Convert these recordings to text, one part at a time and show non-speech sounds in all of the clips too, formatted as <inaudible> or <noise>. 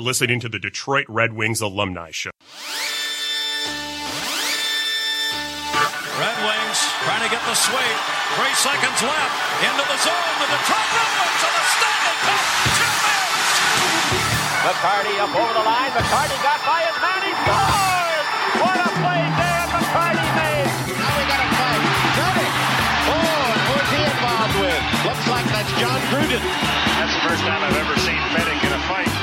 You're listening to the Detroit Red Wings Alumni Show. Red Wings trying to get the sweep. Three seconds left. Into the zone. The Detroit Red Wings are the Stanley Cup champions. McCarty up over the line. McCarty got by his man. He scores! What a play Dan McCarty made. Now we got a fight. Got. Oh, and who's he involved with? Looks like that's John Gruden. That's the first time I've ever seen Fedek in a fight.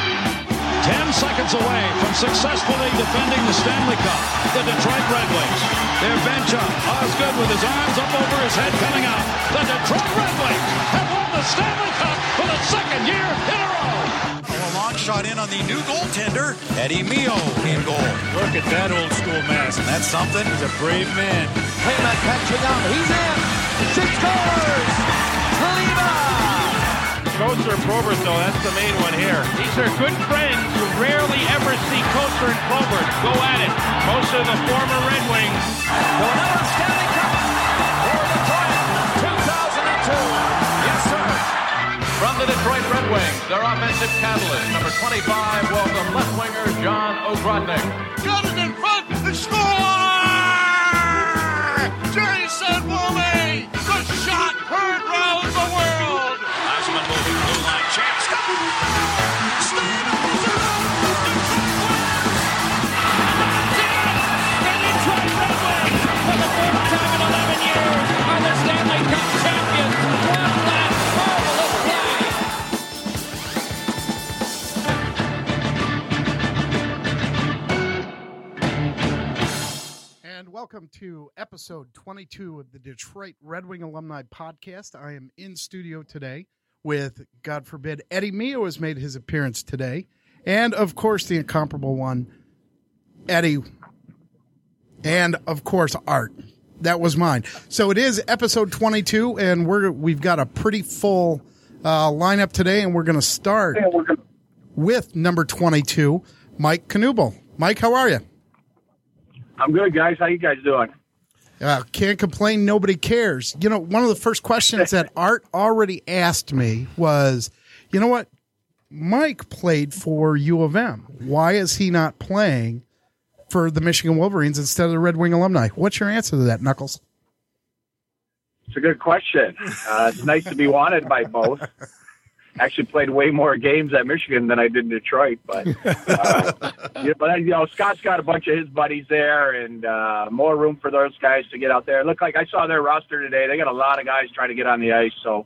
Ten seconds away from successfully defending the Stanley Cup. The Detroit Red Wings. Their bench up. Osgood with his arms up over his head coming out. The Detroit Red Wings have won the Stanley Cup for the second year in a row. A long shot in on the new goaltender, Eddie Mio in goal. Look at that old school mask. That's something. He's a brave man. Heyman catching up. He's in. Six scores. Kalina. And Probert, though, that's the main one here. These are good friends. You rarely ever see Kocur and Probert go at it. Most of the former Red Wings. For another Stanley Cup for Detroit 2002. Yes, sir. From the Detroit Red Wings, their offensive catalyst, number 25, welcome left winger John Ogrodnick. Got welcome to episode 22 of the Detroit Red Wing Alumni Podcast. I am in studio today with, God forbid, Eddie Mio has made his appearance today. And of course, the incomparable one, Eddie. And of course, Art. That was mine. So it is episode 22, and we're, we've got a pretty full uh, lineup today, and we're going to start with number 22, Mike Knuble. Mike, how are you? I'm good, guys. How you guys doing? Uh, can't complain. Nobody cares. You know, one of the first questions that <laughs> Art already asked me was, you know what? Mike played for U of M. Why is he not playing for the Michigan Wolverines instead of the Red Wing alumni? What's your answer to that, Knuckles? It's a good question. Uh, it's nice to be wanted by both. <laughs> Actually, played way more games at Michigan than I did in Detroit, but uh, <laughs> yeah, but you know, Scott's got a bunch of his buddies there, and uh, more room for those guys to get out there. Look like I saw their roster today; they got a lot of guys trying to get on the ice. So,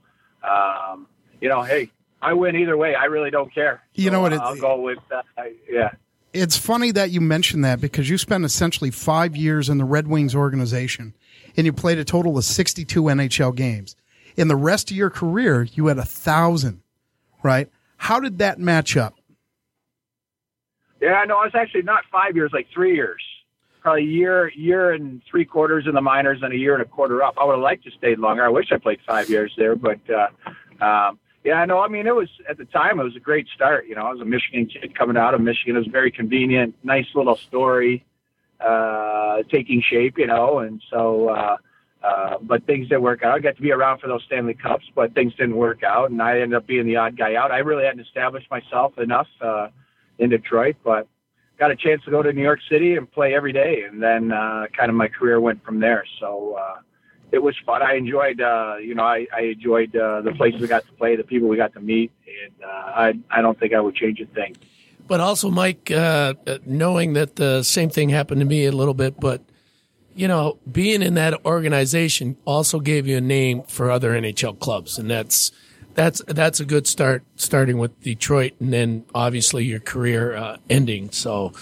um, you know, hey, I win either way. I really don't care. You know what? Uh, It, I'll go with uh, I- yeah. it's funny that you mentioned that because you spent essentially five years in the Red Wings organization and you played a total of 62 NHL games. In the rest of your career, you had a thousand, right? How did that match up? Yeah, no, I was actually not five years, like three years. Probably a year, year and three quarters in the minors and a year and a quarter up. I would have liked to stay longer. I wish I played five years there, but uh, um, yeah, no, I mean it was at the time it was a great start. You know, I was a Michigan kid coming out of Michigan. It was very convenient, nice little story, uh, taking shape. You know, and so. Uh, uh, but things didn't work out. I got to be around for those Stanley Cups, but things didn't work out, and I ended up being the odd guy out. I really hadn't established myself enough uh, in Detroit, but got a chance to go to New York City and play every day, and then uh, kind of my career went from there. So uh, it was fun. I enjoyed, uh, you know, I, I enjoyed uh, the places we got to play, the people we got to meet, and uh, I I don't think I would change a thing. But also, Mike, uh, knowing that the same thing happened to me a little bit, but you know, being in that organization also gave you a name for other NHL clubs, and that's that's that's a good start. Starting with Detroit, and then obviously your career uh, ending. So,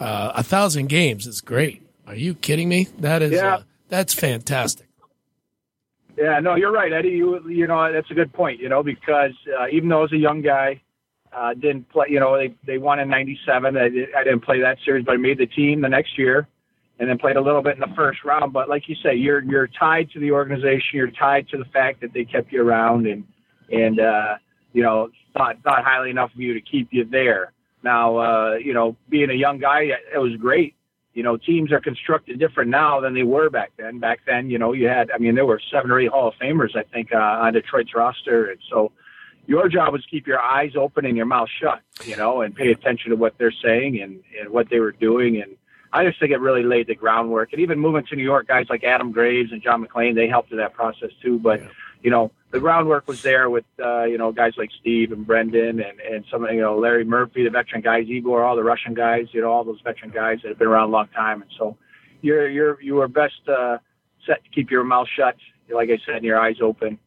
uh, a thousand games is great. Are you kidding me? That is Yeah. uh, that's fantastic. Yeah, no, you're right, Eddie. You you know that's a good point. You know because uh, even though I was a young guy, uh, didn't play. You know they they won in '97. I, I didn't play that series, but I made the team the next year, and then played a little bit in the first round. But like you say, you're you're tied to the organization. You're tied to the fact that they kept you around and and uh, you know thought thought highly enough of you to keep you there. Now uh, you know being a young guy, it was great you know, teams are constructed different now than they were back then. Back then, you know, you had, I mean, there were seven or eight Hall of Famers, I think, uh, on Detroit's roster. And so, your job was keep your eyes open and your mouth shut, you know, and pay attention to what they're saying and, and what they were doing. And I just think it really laid the groundwork. And even moving to New York, guys like Adam Graves and John MacLean, they helped in that process too. But, yeah. you know, the groundwork was there with, uh, you know, guys like Steve and Brendan and, and some, you know, Larry Murphy, the veteran guys, Igor, all the Russian guys, you know, all those veteran guys that have been around a long time. And so you're, you're, you are best, uh, set to keep your mouth shut, like I said, and your eyes open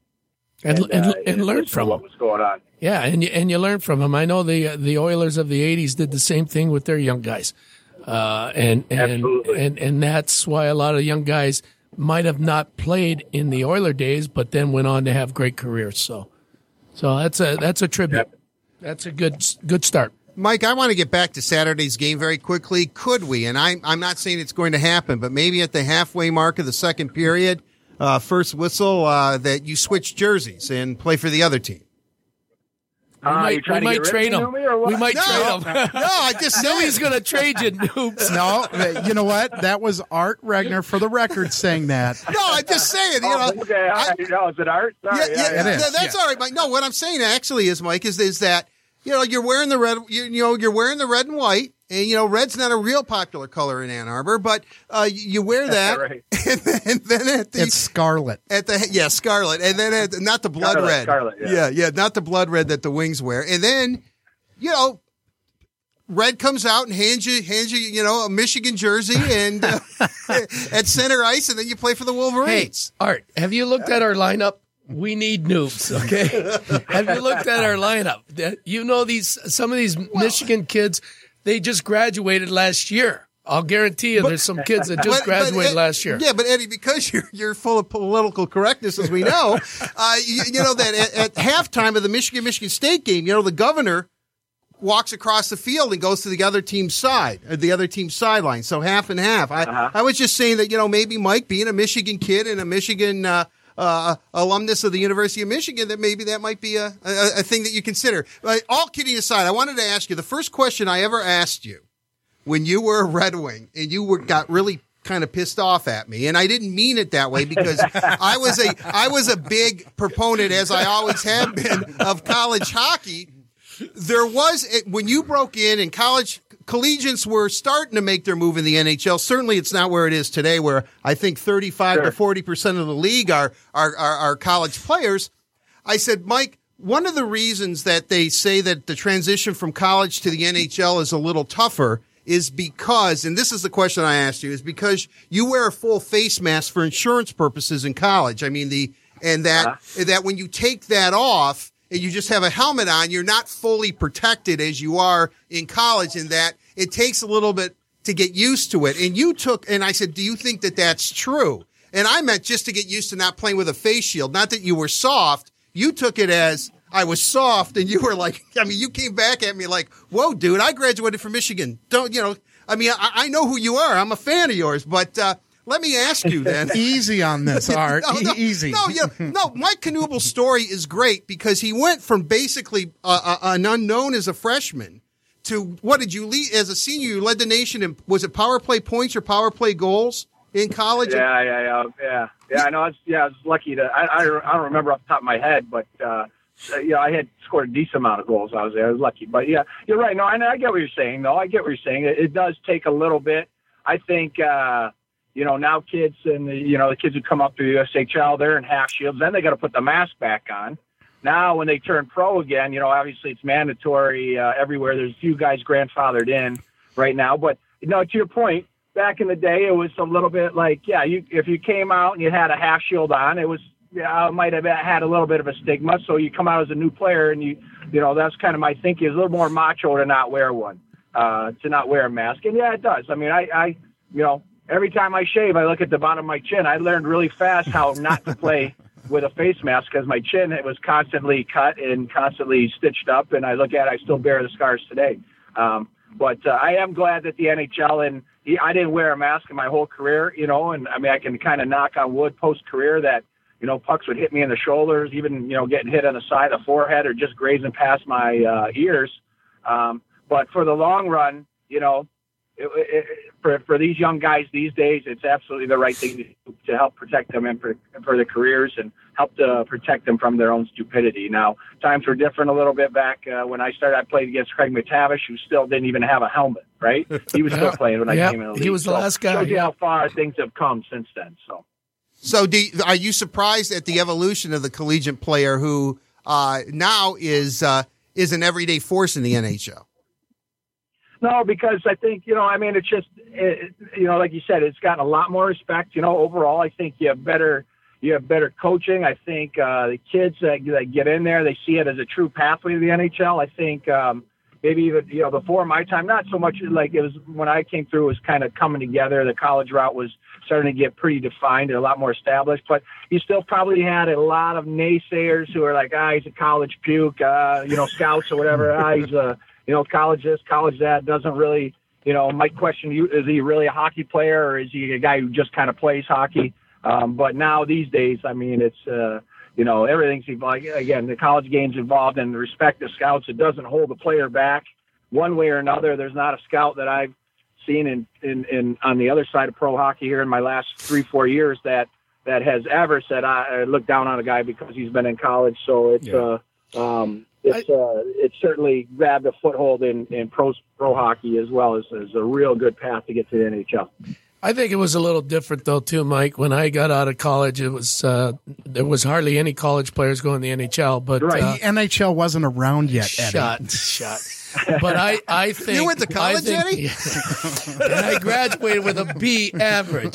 and and, uh, and, learn from what was going on. Yeah, and you, and you learn from them. I know the the Oilers of the '80s did the same thing with their young guys, uh, and and Absolutely. and and that's why a lot of young guys might have not played in the Oiler days, but then went on to have great careers. So, so that's a that's a tribute. Yep. That's a good good start. Mike, I want to get back to Saturday's game very quickly. Could we? And I'm I'm not saying it's going to happen, but maybe at the halfway mark of the second period uh, first whistle uh, that you switch jerseys and play for the other team. We uh, might, we might trade him. We might no, trade him. <laughs> no, I just know he's going to trade you, noobs. No, you know what? That was Art Regner for the record saying that. No, I'm just saying. You oh, know, okay, I, know, is it Art? Sorry, yeah, yeah, yeah, it is. That's yeah. all right, Mike. No, what I'm saying actually is, Mike, is is that you know you're wearing the red. You, you know, you're wearing the red and white. And you know, red's not a real popular color in Ann Arbor, but uh, you wear that, right. <laughs> and, then, and then at the it's scarlet at the yeah scarlet, and then at, not the blood Scarlet, red, scarlet, yeah. yeah, yeah, not the blood red that the wings wear, and then you know, red comes out and hands you hands you you know a Michigan jersey and uh, <laughs> <laughs> at center ice, and then you play for the Wolverines. Hey, Art, have you looked at our lineup? We need noobs, okay? have you looked at our lineup? You know these some of these Michigan kids they just graduated last year. I'll guarantee you, but, there's some kids that <laughs> just but, graduated but, last year. Yeah, but Eddie, because you're you're full of political correctness, as we know, <laughs> uh, you, you, know that at, at halftime of the Michigan Michigan State game, you know the governor walks across the field and goes to the other team's side, uh, the other team's sideline. So half and half. I uh-huh. I was just saying that you know maybe Mike being a Michigan kid and a Michigan. Uh, uh, alumnus of the University of Michigan, that maybe that might be a, a, a thing that you consider. But all kidding aside, I wanted to ask you the first question I ever asked you when you were a Red Wing and you were got really kind of pissed off at me and I didn't mean it that way because I was a I was a big proponent as I always have been of college hockey there was when you broke in and college collegians were starting to make their move in the NHL. Certainly, it's not where it is today, where I think 35 sure. to 40 percent of the league are, are, are are college players. I said, Mike, one of the reasons that they say that the transition from college to the NHL is a little tougher is because, and this is the question I asked you, is because you wear a full face mask for insurance purposes in college. I mean, the, and that, uh-huh. that when you take that off, you just have a helmet on, you're not fully protected as you are in college in that it takes a little bit to get used to it. And you took, and I said, do you think that that's true? And I meant just to get used to not playing with a face shield, not that you were soft. You took it as I was soft and you were like, <laughs> I mean, you came back at me like, whoa, dude, I graduated from Michigan. Don't, you know, I mean, I, I know who you are. I'm a fan of yours, but, uh, let me ask you then. <laughs> Easy on this, <laughs> Art. no, no, Easy. No, yeah, <laughs> no. Mike Knuble's story is great because he went from basically uh, uh, an unknown as a freshman to what did you lead as a senior? You led the nation in was it power play points or power play goals in college? Yeah, yeah, yeah, yeah. Yeah, I know. I was, yeah, I was lucky to. I, I, I don't remember off the top of my head, but uh, yeah, I had scored a decent amount of goals. I was there. I was lucky, but yeah, you're right. No, I, I get what you're saying. though. I get what you're saying. It, it does take a little bit. I think. uh you know, now kids and the, you know, the kids who come up to the USHL, they're in half shields. Then they got to put the mask back on. Now, when they turn pro again, you know, obviously it's mandatory uh, everywhere. There's a few guys grandfathered in right now, but you know, to your point, back in the day, it was a little bit like, yeah, you if you came out and you had a half shield on, it was yeah, it might have had a little bit of a stigma. So you come out as a new player, and you, you know, that's kind of my thinking is a little more macho to not wear one, uh, to not wear a mask. And yeah, it does. I mean, I, I, you know, every time I shave, I look at the bottom of my chin. I learned really fast how <laughs> not to play with a face mask because my chin it was constantly cut and constantly stitched up, and I look at it, I still bear the scars today. Um, but uh, I am glad that the NHL and I didn't wear a mask in my whole career, you know, and I mean I can kind of knock on wood post career that you know pucks would hit me in the shoulders, even you know getting hit on the side of the forehead or just grazing past my uh, ears. Um, but for the long run, you know, it, it, for for these young guys these days, it's absolutely the right thing to, do to help protect them and for, for their careers and help to protect them from their own stupidity. Now, times were different a little bit back uh, when I started. I played against Craig MacTavish, who still didn't even have a helmet. Right, he was still <laughs> playing when I Yeah, came in. The he was the So, last guy, Shows you yeah. how far things have come since then. So. So, do, are you surprised at the evolution of the collegiate player who uh, now is uh, is an everyday force in the NHL? No, because I think you know. I mean, it's just it, you know, like you said, it's gotten a lot more respect. You know, overall, I think you have better you have better coaching. I think uh, the kids that, that get in there, they see it as a true pathway to the NHL. I think um, maybe even you know before my time, not so much like it was when I came through. It was kind of coming together. The college route was starting to get pretty defined and a lot more established. But you still probably had a lot of naysayers who are like, ah, he's a college puke, uh, you know, scouts or whatever. ah, he's a you know, college this, college that doesn't really, you know, might question you, is he really a hockey player or is he a guy who just kind of plays hockey? Um, but now these days, I mean, it's, uh, you know, everything's evolved. Again, the college game's involved and the respect of scouts. It doesn't hold the player back one way or another. There's not a scout that I've seen in, in, in on the other side of pro hockey here in my last three, four years that, that has ever said, I, I look down on a guy because he's been in college. So it's, uh, um, it's uh, it's certainly grabbed a foothold in, in pro pro hockey as well as, as a real good path to get to the NHL. I think it was a little different though too, Mike. When I got out of college, it was uh, there was hardly any college players going to the NHL. But Right. uh, the NHL wasn't around yet, Eddie. shut, shut. <laughs> But I, I think You went to college, I Eddie? <laughs> think, and I graduated with a B average.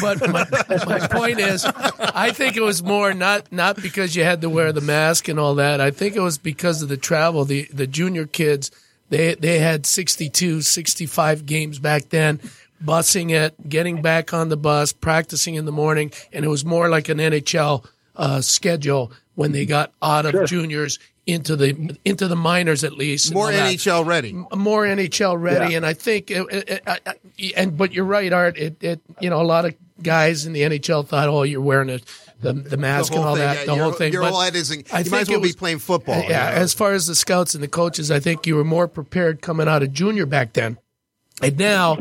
But my, my point is, I think it was more not not because you had to wear the mask and all that. I think it was because of the travel. The the junior kids they they had 62, 65 games back then. Busing it, getting back on the bus, practicing in the morning, and it was more like an NHL uh, schedule when they got out of juniors into the into the minors at least. More NHL ready. more NHL ready, Yeah. and I think, it, it, it, I- I- and but you're right, Art. It, it, you know, a lot of guys in the NHL thought, oh, you're wearing a, the the mask The and all thing, that, yeah, the your- whole thing. your but whole head isn't- I you might as well it be playing football, Yeah, you know? as far as the scouts and the coaches, I think you were more prepared coming out of junior back then. And now,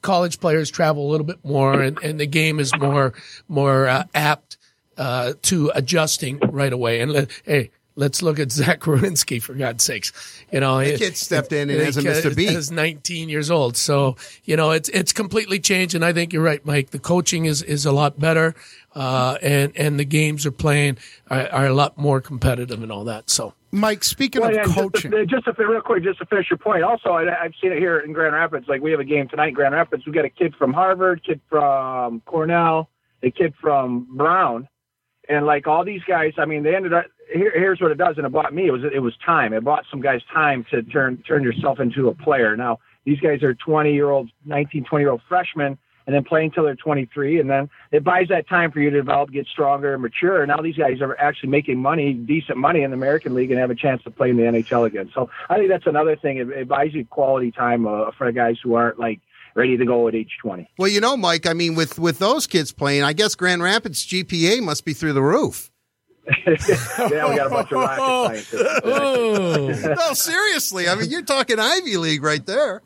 college players travel a little bit more, and, and the game is more more uh, apt uh, to adjusting right away. And let, hey, let's look at Zach <laughs> Werenski for God's sakes. You know, The he- kid stepped in and the hasn't kid missed a beat. Is 19 years old, so you know it's it's completely changed. And I think you're right, Mike. The coaching is is a lot better, uh, and and the games are playing are, are a lot more competitive and all that. So. Mike, speaking Well, of yeah, just to- coaching, Just to, real quick, just to finish your point. Also, I, I've seen it here in Grand Rapids. Like we have a game tonight in Grand Rapids. We got a kid from Harvard, kid from Cornell, a kid from Brown, and like all these guys. I mean, they ended up. Here, here's what it does, and it bought me. It was it was time. It bought some guys time to turn turn yourself into a player. Now these guys are 20 year old, 19, 20 year old freshmen. And then play until they're 23, and then it buys that time for you to develop, get stronger, and mature. Now these guys are actually making money, decent money in the American League, and have a chance to play in the NHL again. So I think that's another thing. It, it buys you quality time uh, for guys who aren't like ready to go at age 20. Well, you know, Mike, I mean, with, with those kids playing, I guess Grand Rapids GPA must be through the roof. <laughs> yeah, we got a bunch of rocket oh. scientists. <laughs> Oh. no, seriously. I mean, you're talking Ivy League right there.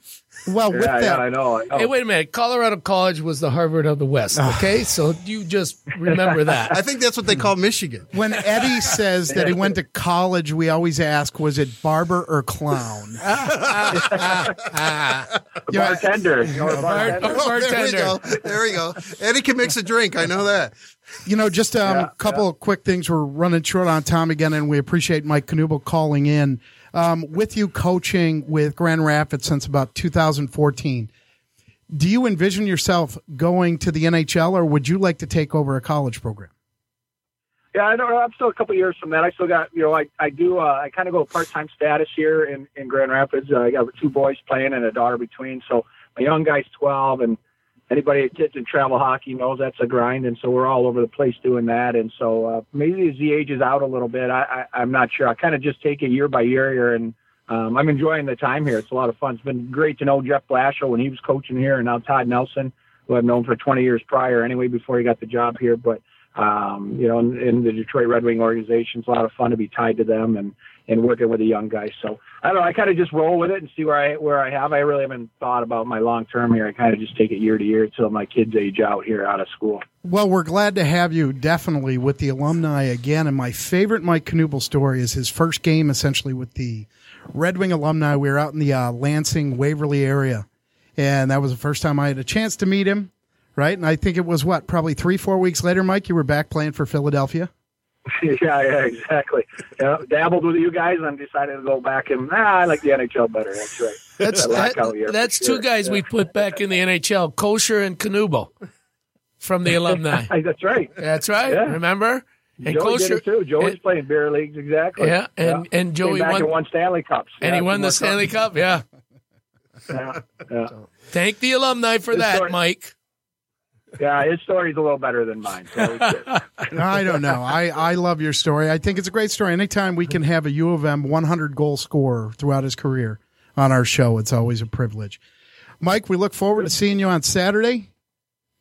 Well, with Yeah, yeah, that- I know, I know. Hey, wait a minute. Colorado College was the Harvard of the West. Ah. Okay, so you just remember that. <laughs> I think that's what they call Michigan. when Eddie says that he went to college, we always ask, was it barber or clown? bartender. You bartender. Oh, there we go. There we go. Eddie can mix a drink. I know that. You know, just um, a couple of quick things. We're running short on time again, and we appreciate Mike Knuble calling in. Um, with you coaching with Grand Rapids since about 2014, do you envision yourself going to the NHL, or would you like to take over a college program? Yeah, I don't know. I'm still a couple years from that. I still got, you know, I, I do, uh, I kind of go part time status here in, in Grand Rapids. Uh, I got two boys playing and a daughter between. So my young guy's 12, and anybody that gets in travel hockey knows that's a grind. And so we're all over the place doing that. And so uh, maybe as he ages out a little bit, I, I, I'm not sure. I kind of just take it year by year here, and um, I'm enjoying the time here. It's a lot of fun. It's been great to know Jeff Blashill when he was coaching here, and now Todd Nelson, who I've known for 20 years prior anyway, before he got the job here. But um, you know, in, in the Detroit Red Wing organization. It's a lot of fun to be tied to them, and and working with the young guys. So I don't know. I kind of just roll with it and see where I where I have. I really haven't thought about my long term here. I kind of just take it year to year until my kids age out here out of school. Well, we're glad to have you definitely with the alumni again. And my favorite Mike Knuble story is his first game essentially with the Red Wing alumni. We were out in the uh, Lansing Waverly area, and that was the first time I had a chance to meet him. Right, and I think it was what probably three, four weeks later, Mike. You were back playing for Philadelphia. <laughs> yeah, yeah, exactly. Dabbled with you guys and decided to go back and I like the NHL better. That's right. That's that, that's two guys yeah. we put back in the NHL, Kocur and Knuble from the alumni. <laughs> that's right. That's right. Yeah. Remember? And Joey it too. Joey's and, playing beer leagues exactly. Yeah, and yeah. and Joey won, and won Stanley Cups. And he won the Stanley Cup. Cup. <laughs> Yeah. Thank the alumni for that, Mike. Yeah, his story's a little better than mine. So <laughs> I don't know. I, I love your story. I think it's a great story. Anytime we can have a U of M 100 goal scorer throughout his career on our show, it's always a privilege. Mike, we look forward to seeing you on Saturday.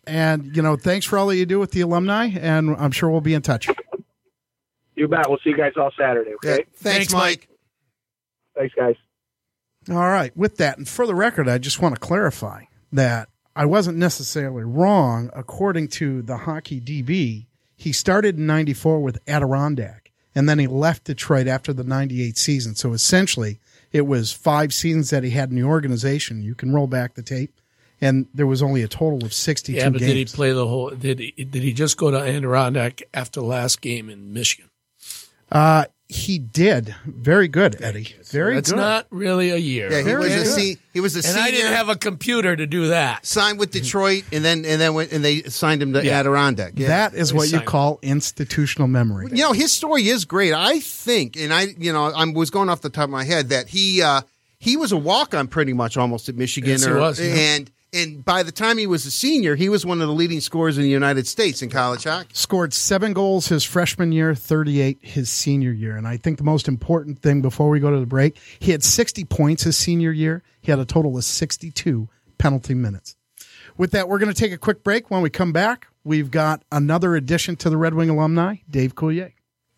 And, you know, thanks for all that you do with the alumni, and I'm sure we'll be in touch. You bet. We'll see you guys all Saturday, okay? Yeah. Thanks, thanks, Mike. Thanks, guys. All right. With that, and for the record, I just want to clarify that I wasn't necessarily wrong. According to the hockey DB, he started in 94 with Adirondack, and then he left Detroit after the 98 season. So essentially, it was five seasons that he had in the organization. You can roll back the tape and there was only a total of 62 yeah, but games. did he play the whole did he, did he just go to Adirondack after the last game in Michigan? Uh he did very good, Eddie. Very That's good. not really a year. Yeah, he very was a se- he was a and senior. I didn't have a computer to do that. Signed with Detroit, and then and then went and they signed him to yeah. Adirondack. Yeah. That is what you call institutional memory. You know, his story is great. I think, and I, you know, I was going off the top of my head that he uh, he was a walk on pretty much almost at Michigan, yes, or, was, yeah. and and by the time he was a senior, he was one of the leading scorers in the United States in college hockey. Scored seven goals his freshman year, 38 his senior year. And I think the most important thing before we go to the break, he had 60 points his senior year. He had a total of 62 penalty minutes. With that, we're going to take a quick break. When we come back, we've got another addition to the Red Wing alumni, Dave Coulier.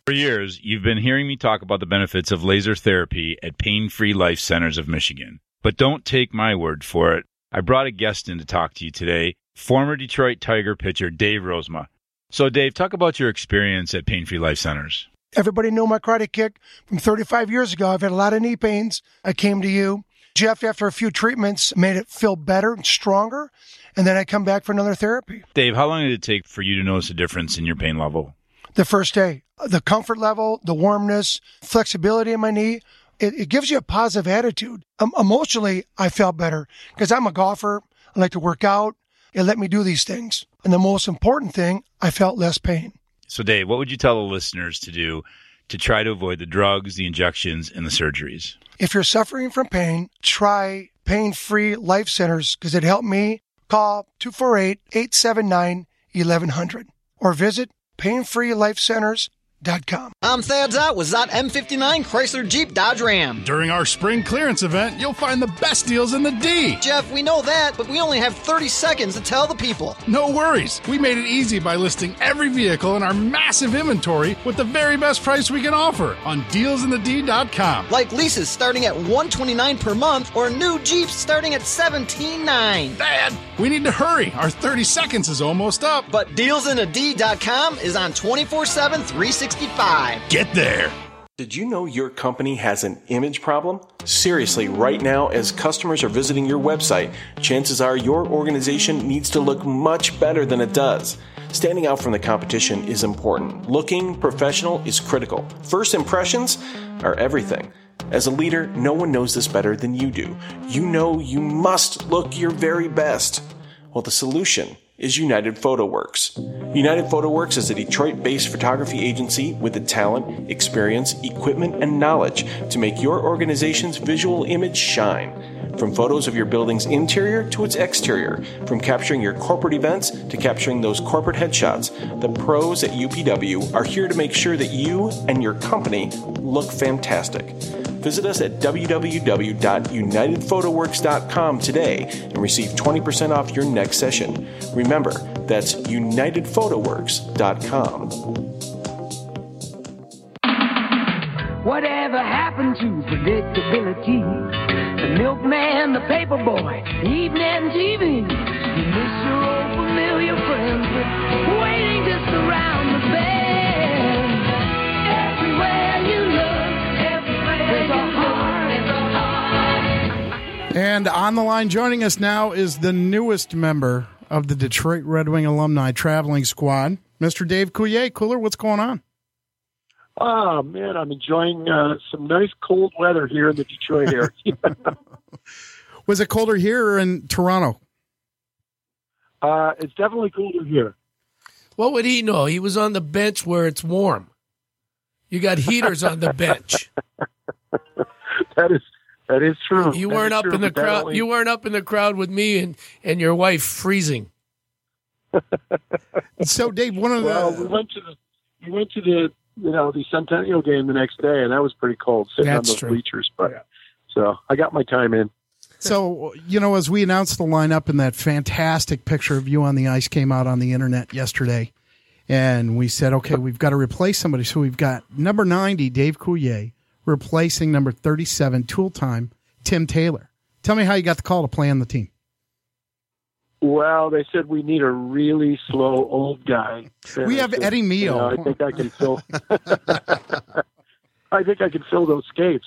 For years, you've been hearing me talk about the benefits of laser therapy at Pain Free Life Centers of Michigan. But don't take my word for it. I brought a guest in to talk to you today, former Detroit Tiger pitcher Dave Rozema. So, Dave, talk about your experience at Pain Free Life Centers. Everybody know my karate kick from 35 years ago. I've had a lot of knee pains. I came to you. Jeff, after a few treatments, made it feel better and stronger. And then I come back for another therapy. Dave, how long did it take for you to notice a difference in your pain level? The first day. The comfort level, the warmness, flexibility in my knee it, it gives you a positive attitude. Um, emotionally, I felt better because I'm a golfer. I like to work out. It let me do these things. And the most important thing, I felt less pain. So, Dave, what would you tell the listeners to do to try to avoid the drugs, the injections, and the surgeries? If you're suffering from pain, try pain free life centers because it helped me. Call 248 879 1100 or visit painfreelifecenters.com I'm Thad Szott with Szott M59 Chrysler Jeep Dodge Ram. During our spring clearance event, you'll find the best deals in the D. Jeff, we know that, but we only have 30 seconds to tell the people. No worries. We made it easy by listing every vehicle in our massive inventory with the very best price we can offer on dealsinthed.com. Like leases starting at 129 per month or new Jeeps starting at 17.9. Dad, we need to hurry. Our 30 seconds is almost up. But dealsinthed.com is on 24/7 360 65. Get there. Did you know your company has an image problem? Seriously, right now, as customers are visiting your website, chances are your organization needs to look much better than it does. Standing out from the competition is important. Looking professional is critical. First impressions are everything. As a leader, no one knows this better than you do. You know you must look your very best. Well, the solution is United PhotoWorks. United PhotoWorks is a Detroit based photography agency with the talent, experience, equipment, and knowledge to make your organization's visual image shine. From photos of your building's interior to its exterior, from capturing your corporate events to capturing those corporate headshots, the pros at UPW are here to make sure that you and your company look fantastic. Visit us at www.unitedphotoworks.com today and receive 20% off your next session. Remember, that's unitedphotoworks.com. Whatever happens open to predictability. The milkman, the paperboy, evening TV. And on the line joining us now is the newest member of the Detroit Red Wing alumni traveling squad, Mr. Dave Coulier. Cooler, what's going on? Oh man, I'm enjoying uh, some nice cold weather here in the Detroit area. <laughs> <laughs> Was it colder here or in Toronto? uh, it's definitely colder here. What would he know? He was on the bench where it's warm. You got heaters on the bench. <laughs> That is that is true. You That weren't up true, in the crowd. only- You weren't up in the crowd with me and, and your wife freezing. <laughs> So, Dave, one of the well, we went to the we went to the you know the Centennial game the next day, and that was pretty cold sitting That's on those true. bleachers. But so I got my time in. So, you know, as we announced the lineup and that fantastic picture of you on the ice came out on the internet yesterday, and we said, okay, we've got to replace somebody. So we've got number 90, Dave Coulier, replacing number 37, tool time, Tim Taylor. Tell me how you got the call to play on the team. Well, they said we need a really slow old guy. We And have said, Eddie you know, I think I can fill. <laughs> I think I can fill those skates.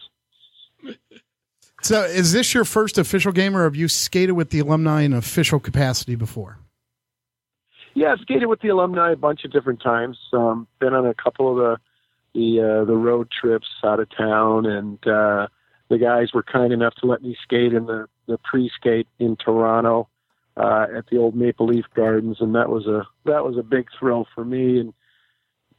So is this your first official game, or have you skated with the alumni in official capacity before? Yeah, I've skated with the alumni a bunch of different times. Um, been on a couple of the the uh, the road trips out of town, and uh, the guys were kind enough to let me skate in the the pre skate in Toronto uh, at the old Maple Leaf Gardens, and that was a that was a big thrill for me. And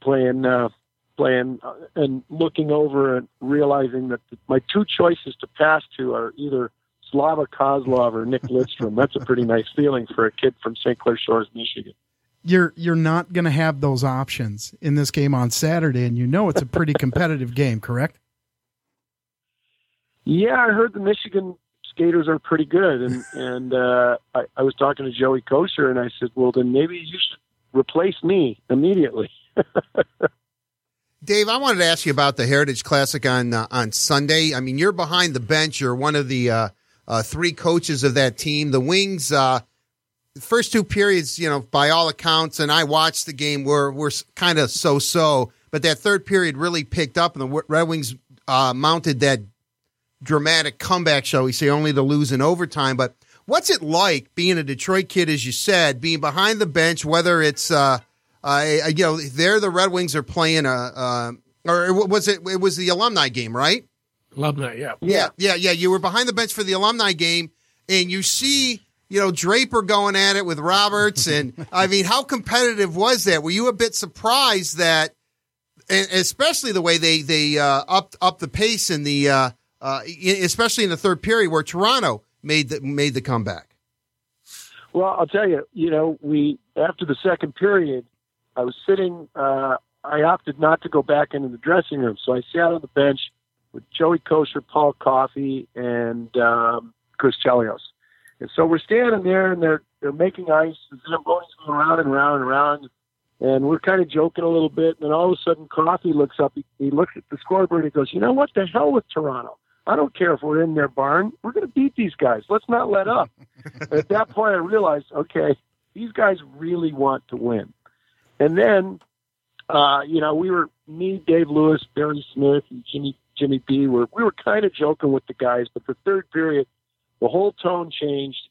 playing uh, playing uh, and looking over and realizing that my two choices to pass to are either Slava Kozlov or Nick Lidstrom. That's a pretty nice feeling for a kid from St. Clair Shores, Michigan. You're you're not going to have those options in this game on Saturday, and you know it's a pretty competitive game, correct? Yeah, I heard the Michigan skaters are pretty good, and <laughs> and uh, I, I was talking to Joey Kocur, and I said, well, then maybe you should replace me immediately. Dave, I wanted to ask you about the Heritage Classic on uh, on Sunday. I mean, you're behind the bench. You're one of the uh, uh, three coaches of that team. The Wings, uh, the first two periods, you know, by all accounts, and I watched the game, were were kind of so so. But that third period really picked up, and the Red Wings uh, mounted that dramatic comeback, shall we say, only to lose in overtime. But what's it like being a Detroit kid, as you said, being behind the bench, whether it's uh, uh, you know, there the Red Wings are playing a, uh, or was it? It was the alumni game, right? Alumni, yeah, yeah, yeah, yeah. You were behind the bench for the alumni game, and you see, you know, Draper going at it with Roberts, and <laughs> I mean, how competitive was that? Were you a bit surprised that, and especially the way they they uh, upped up the pace in the, uh, uh, especially in the third period where Toronto made the made the comeback. Well, I'll tell you, you know, we after the second period, I was sitting. Uh, I opted not to go back into the dressing room, so I sat on the bench with Joey Kocur, Paul Coffey, and um, Chris Chelios. And so we're standing there, and they're they're making ice, and Zambonis going around and around and around, and we're kind of joking a little bit. And then all of a sudden, Coffey looks up. He, he looks at the scoreboard and he goes, "You know what? The hell with Toronto." I don't care if we're in their barn. We're going to beat these guys. Let's not let up. At that point, I realized, okay, these guys really want to win. And then, uh, you know, we were me, Dave Lewis, Barry Smith, and Jimmy Jimmy B. Were we were kind of joking with the guys, but the third period, the whole tone changed.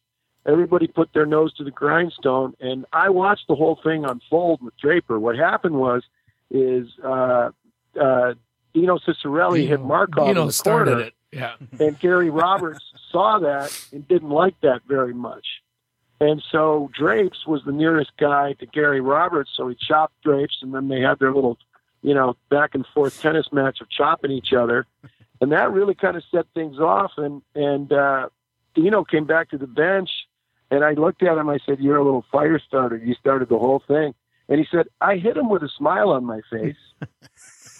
Everybody put their nose to the grindstone, and I watched the whole thing unfold with Draper. What happened was, is uh, uh, Dino Ciccarelli hit Markov Dino in the started corner, it. Yeah. and Gary Roberts <laughs> saw that and didn't like that very much. And so Drapes was the nearest guy to Gary Roberts, so he chopped Drapes, and then they had their little, you know, back and forth tennis match of chopping each other, and that really kind of set things off. And and uh, Dino came back to the bench, and I looked at him. I said, "You're a little fire starter. You started the whole thing." And he said, "I hit him with a smile on my face."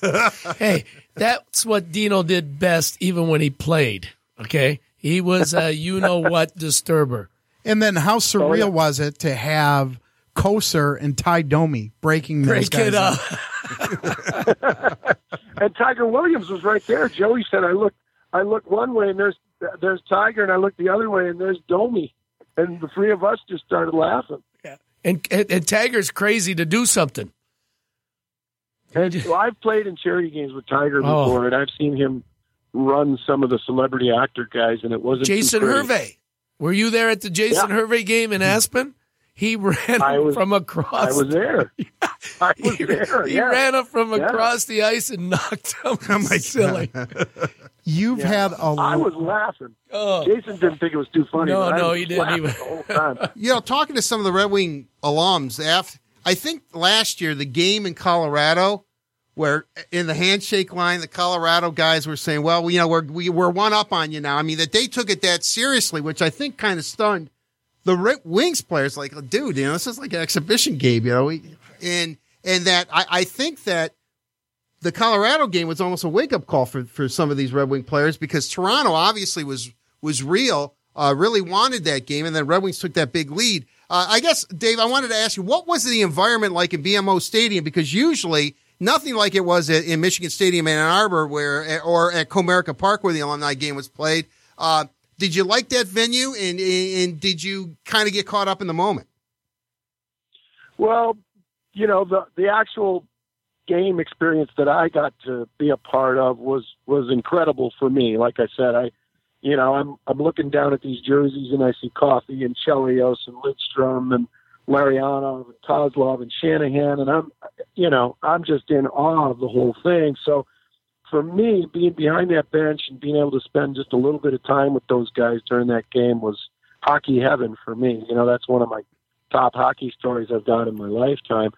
<laughs> hey, that's what Dino did best, even when he played. Okay, he was a <laughs> you know what disturber. And then how oh, surreal Oh, yeah. was it to have Kocur and Ty Domi breaking those Break guys it up. <laughs> and Tiger Williams was right there. Joey said, "I look, I look one way and there's there's Tiger, and I look the other way and there's Domi." And the three of us just started laughing. And, and, and Tiger's crazy to do something. And so I've played in charity games with Tiger Oh. before, and I've seen him run some of the celebrity actor guys, and it wasn't Jason. Hervey. Were you there at the Jason Yeah. Hervey game in Aspen? He <laughs> ran I was- from across. I was there. <laughs> I was there. He yeah. ran up from Yeah. across the ice and <laughs> knocked him. Oh my silly. You've had a I was laughing. Oh. Jason didn't think it was too funny. No, but no, he didn't laughing even. The whole time. <laughs> You know, talking to some of the Red Wing alums, after, I think last year the game in Colorado, where in the handshake line, the Colorado guys were saying, "Well, you know, we're we, we're one up on you now." I mean, that they took it that seriously, which I think kind of stunned the Red Wings players. Like, dude, you know, this is like an exhibition game, you know, we, and and that I, I think that the Colorado game was almost a wake up call for, for some of these Red Wing players because Toronto obviously was was real, uh, really wanted that game, and then Red Wings took that big lead. Uh, I guess, Dave, I wanted to ask you, what was the environment like in BMO Stadium? Because usually nothing like it was at, in Michigan Stadium in Ann Arbor, where or at Comerica Park, where the alumni game was played. Uh, did you like that venue, and and did you kind of get caught up in the moment? Well, you know, the the actual game experience that I got to be a part of was was incredible for me. Like I said, I you know, I'm I'm looking down at these jerseys and I see Coffey and Chelios and Lidstrom and Larionov and Kozlov and Shanahan and I'm you know, I'm just in awe of the whole thing. So for me, being behind that bench and being able to spend just a little bit of time with those guys during that game was hockey heaven for me. You know, that's one of my top hockey stories I've got in my lifetime.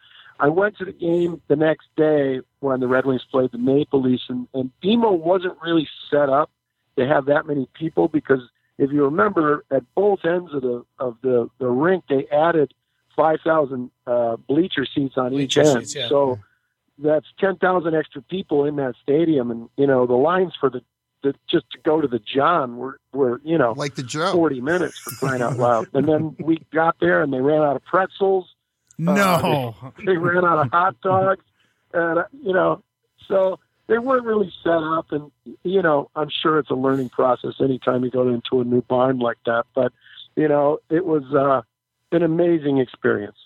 I went to the game the next day when the Red Wings played the Maple Leafs, and, and BMO wasn't really set up to have that many people because if you remember, at both ends of the of the the rink, they added five thousand uh, bleacher seats on Bleacher each end. seats, yeah. So that's ten thousand extra people in that stadium, and you know the lines for the, the just to go to the John were were you know like the Joe forty minutes for crying out <laughs> loud, and then we got there and they ran out of pretzels. No. Uh, they, they ran out of hot dogs, and uh, you know, so they weren't really set up. And you know, I'm sure it's a learning process anytime you go into a new barn like that. But you know, it was uh, an amazing experience.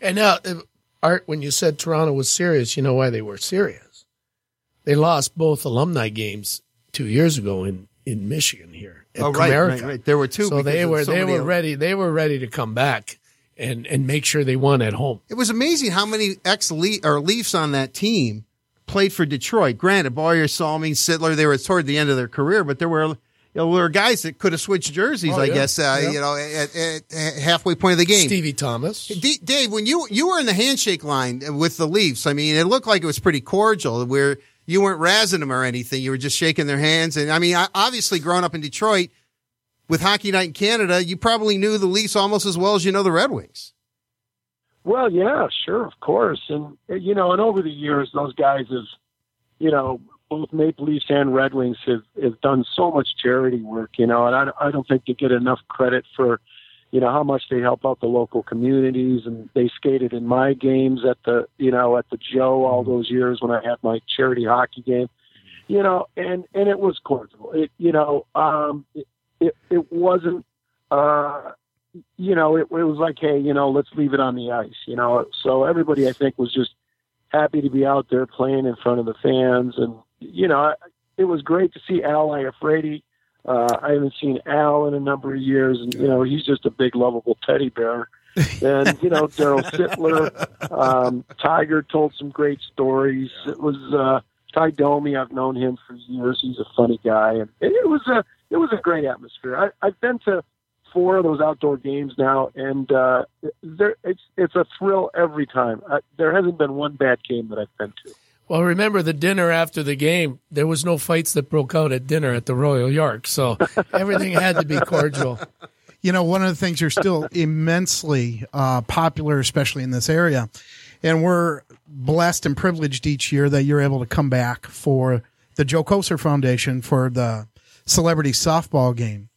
And now, uh, Art, when you said Toronto was serious, you know why they were serious. They lost both alumni games two years ago in, in Michigan here. Oh, right, right, right. There were two So they were so they were ready. They were ready to come back and and make sure they won at home. It was amazing how many ex or Leafs on that team played for Detroit. Granted, Boyer, Salming, Sittler, they were toward the end of their career, but there were you know, there were guys that could have switched jerseys. Oh, I yeah. guess uh, Yeah. you know at, at, at halfway point of the game. Stevie Thomas. D- Dave, when you you were in the handshake line with the Leafs, I mean, it looked like it was pretty cordial. Where you weren't razzing them or anything, you were just shaking their hands. And I mean, I- obviously, growing up in Detroit with Hockey Night in Canada, you probably knew the Leafs almost as well as you know the Red Wings. Well, yeah, sure, of course, and you know, and over the years, those guys have, you know, both Maple Leafs and Red Wings have have done so much charity work, you know, and I, I don't think they get enough credit for, you know, how much they help out the local communities, and they skated in my games at the, you know, at the Joe all those years when I had my charity hockey game, you know, and and it was cordial. It, you know, um, it it, it wasn't. Uh, you know, it, it was like, hey, you know, let's leave it on the ice, you know. So everybody, I think, was just happy to be out there playing in front of the fans, and you know, I- it was great to see Al Iafrate. Uh, I haven't seen Al in a number of years, and you know, he's just a big, lovable teddy bear. <laughs> and you know, Daryl Sittler, um, Tiger told some great stories. It was uh, Ty Domi. I've known him for years. He's a funny guy, and it was a it was a great atmosphere. I, I've been to four of those outdoor games now, and uh, there, it's it's a thrill every time. Uh, there hasn't been one bad game that I've been to. Well, remember the dinner after the game. There was no fights that broke out at dinner at the Royal York, so <laughs> everything had to be cordial. You know, one of the things you're still immensely uh, popular, especially in this area, and we're blessed and privileged each year that you're able to come back for the Joe Kocur Foundation for the celebrity softball game.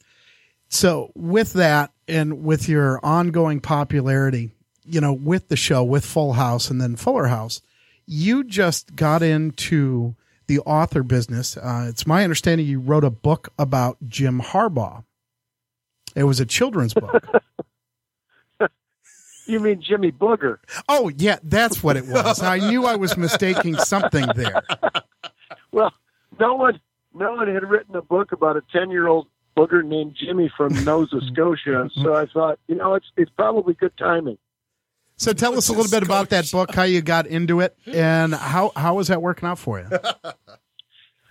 So, with that, and with your ongoing popularity, you know, with the show, with Full House and then Fuller House, you just got into the author business. Uh, it's my understanding you wrote a book about Jim Harbaugh. It was a children's book. <laughs> You mean Jimmy Booger? oh, yeah, that's what it was. I knew I was mistaking something there. <laughs> Well, no one, no one had written a book about a ten-year-old booger named Jimmy from <laughs> Nova Scotia. So I thought, you know, it's it's probably good timing. So tell us a little bit about that book, how you got into it, and how how was that working out for you? <laughs>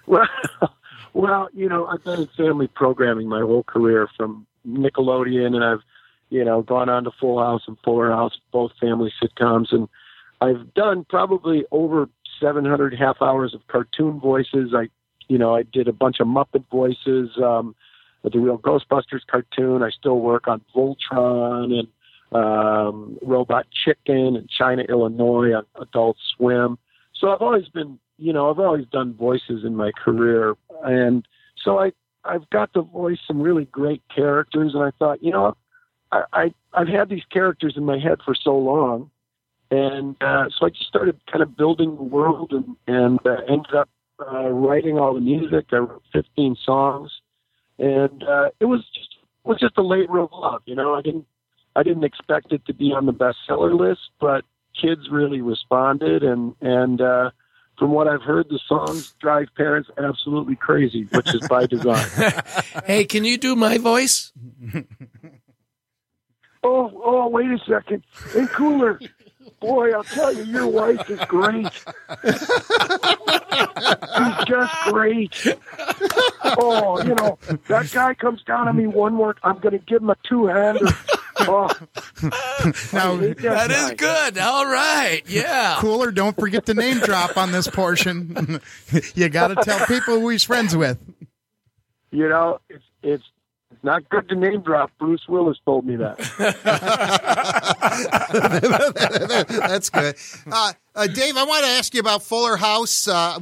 Well, <laughs> well, you know, I've been in family programming my whole career from Nickelodeon, and I've, you know, gone on to Full House and Fuller House, both family sitcoms, and I've done probably over 700 half hours of cartoon voices. I, you know, I did a bunch of Muppet voices, um, the real Ghostbusters cartoon. I still work on Voltron and um, Robot Chicken and China, Illinois on Adult Swim. So I've always been, you know, I've always done voices in my career, and so I I've got to voice some really great characters, and I thought, you know, I, I I've had these characters in my head for so long, and uh, so I just started kind of building the world, and and uh, ended up uh, writing all the music. I wrote 15 songs, and uh, it was just it was just a labor of love. You know, I didn't I didn't expect it to be on the bestseller list, but kids really responded, and and uh, from what I've heard, the songs drive parents absolutely crazy, which is by design. <laughs> hey, can you do my voice? oh, oh, wait a second, and cooler. <laughs> Boy, I'll tell you, your wife is great. She's just great. Oh, you know, that guy comes down on me one more. I'm going to give him a two hander. Oh, now, That is good. All right. Yeah. Cooler, don't forget to name drop on this portion. <laughs> you got to tell people who he's friends with. you know, it's it's not good to name drop. Bruce Willis told me that. <laughs> That's good. Uh, uh, Dave, I want to ask you about Fuller House. Uh,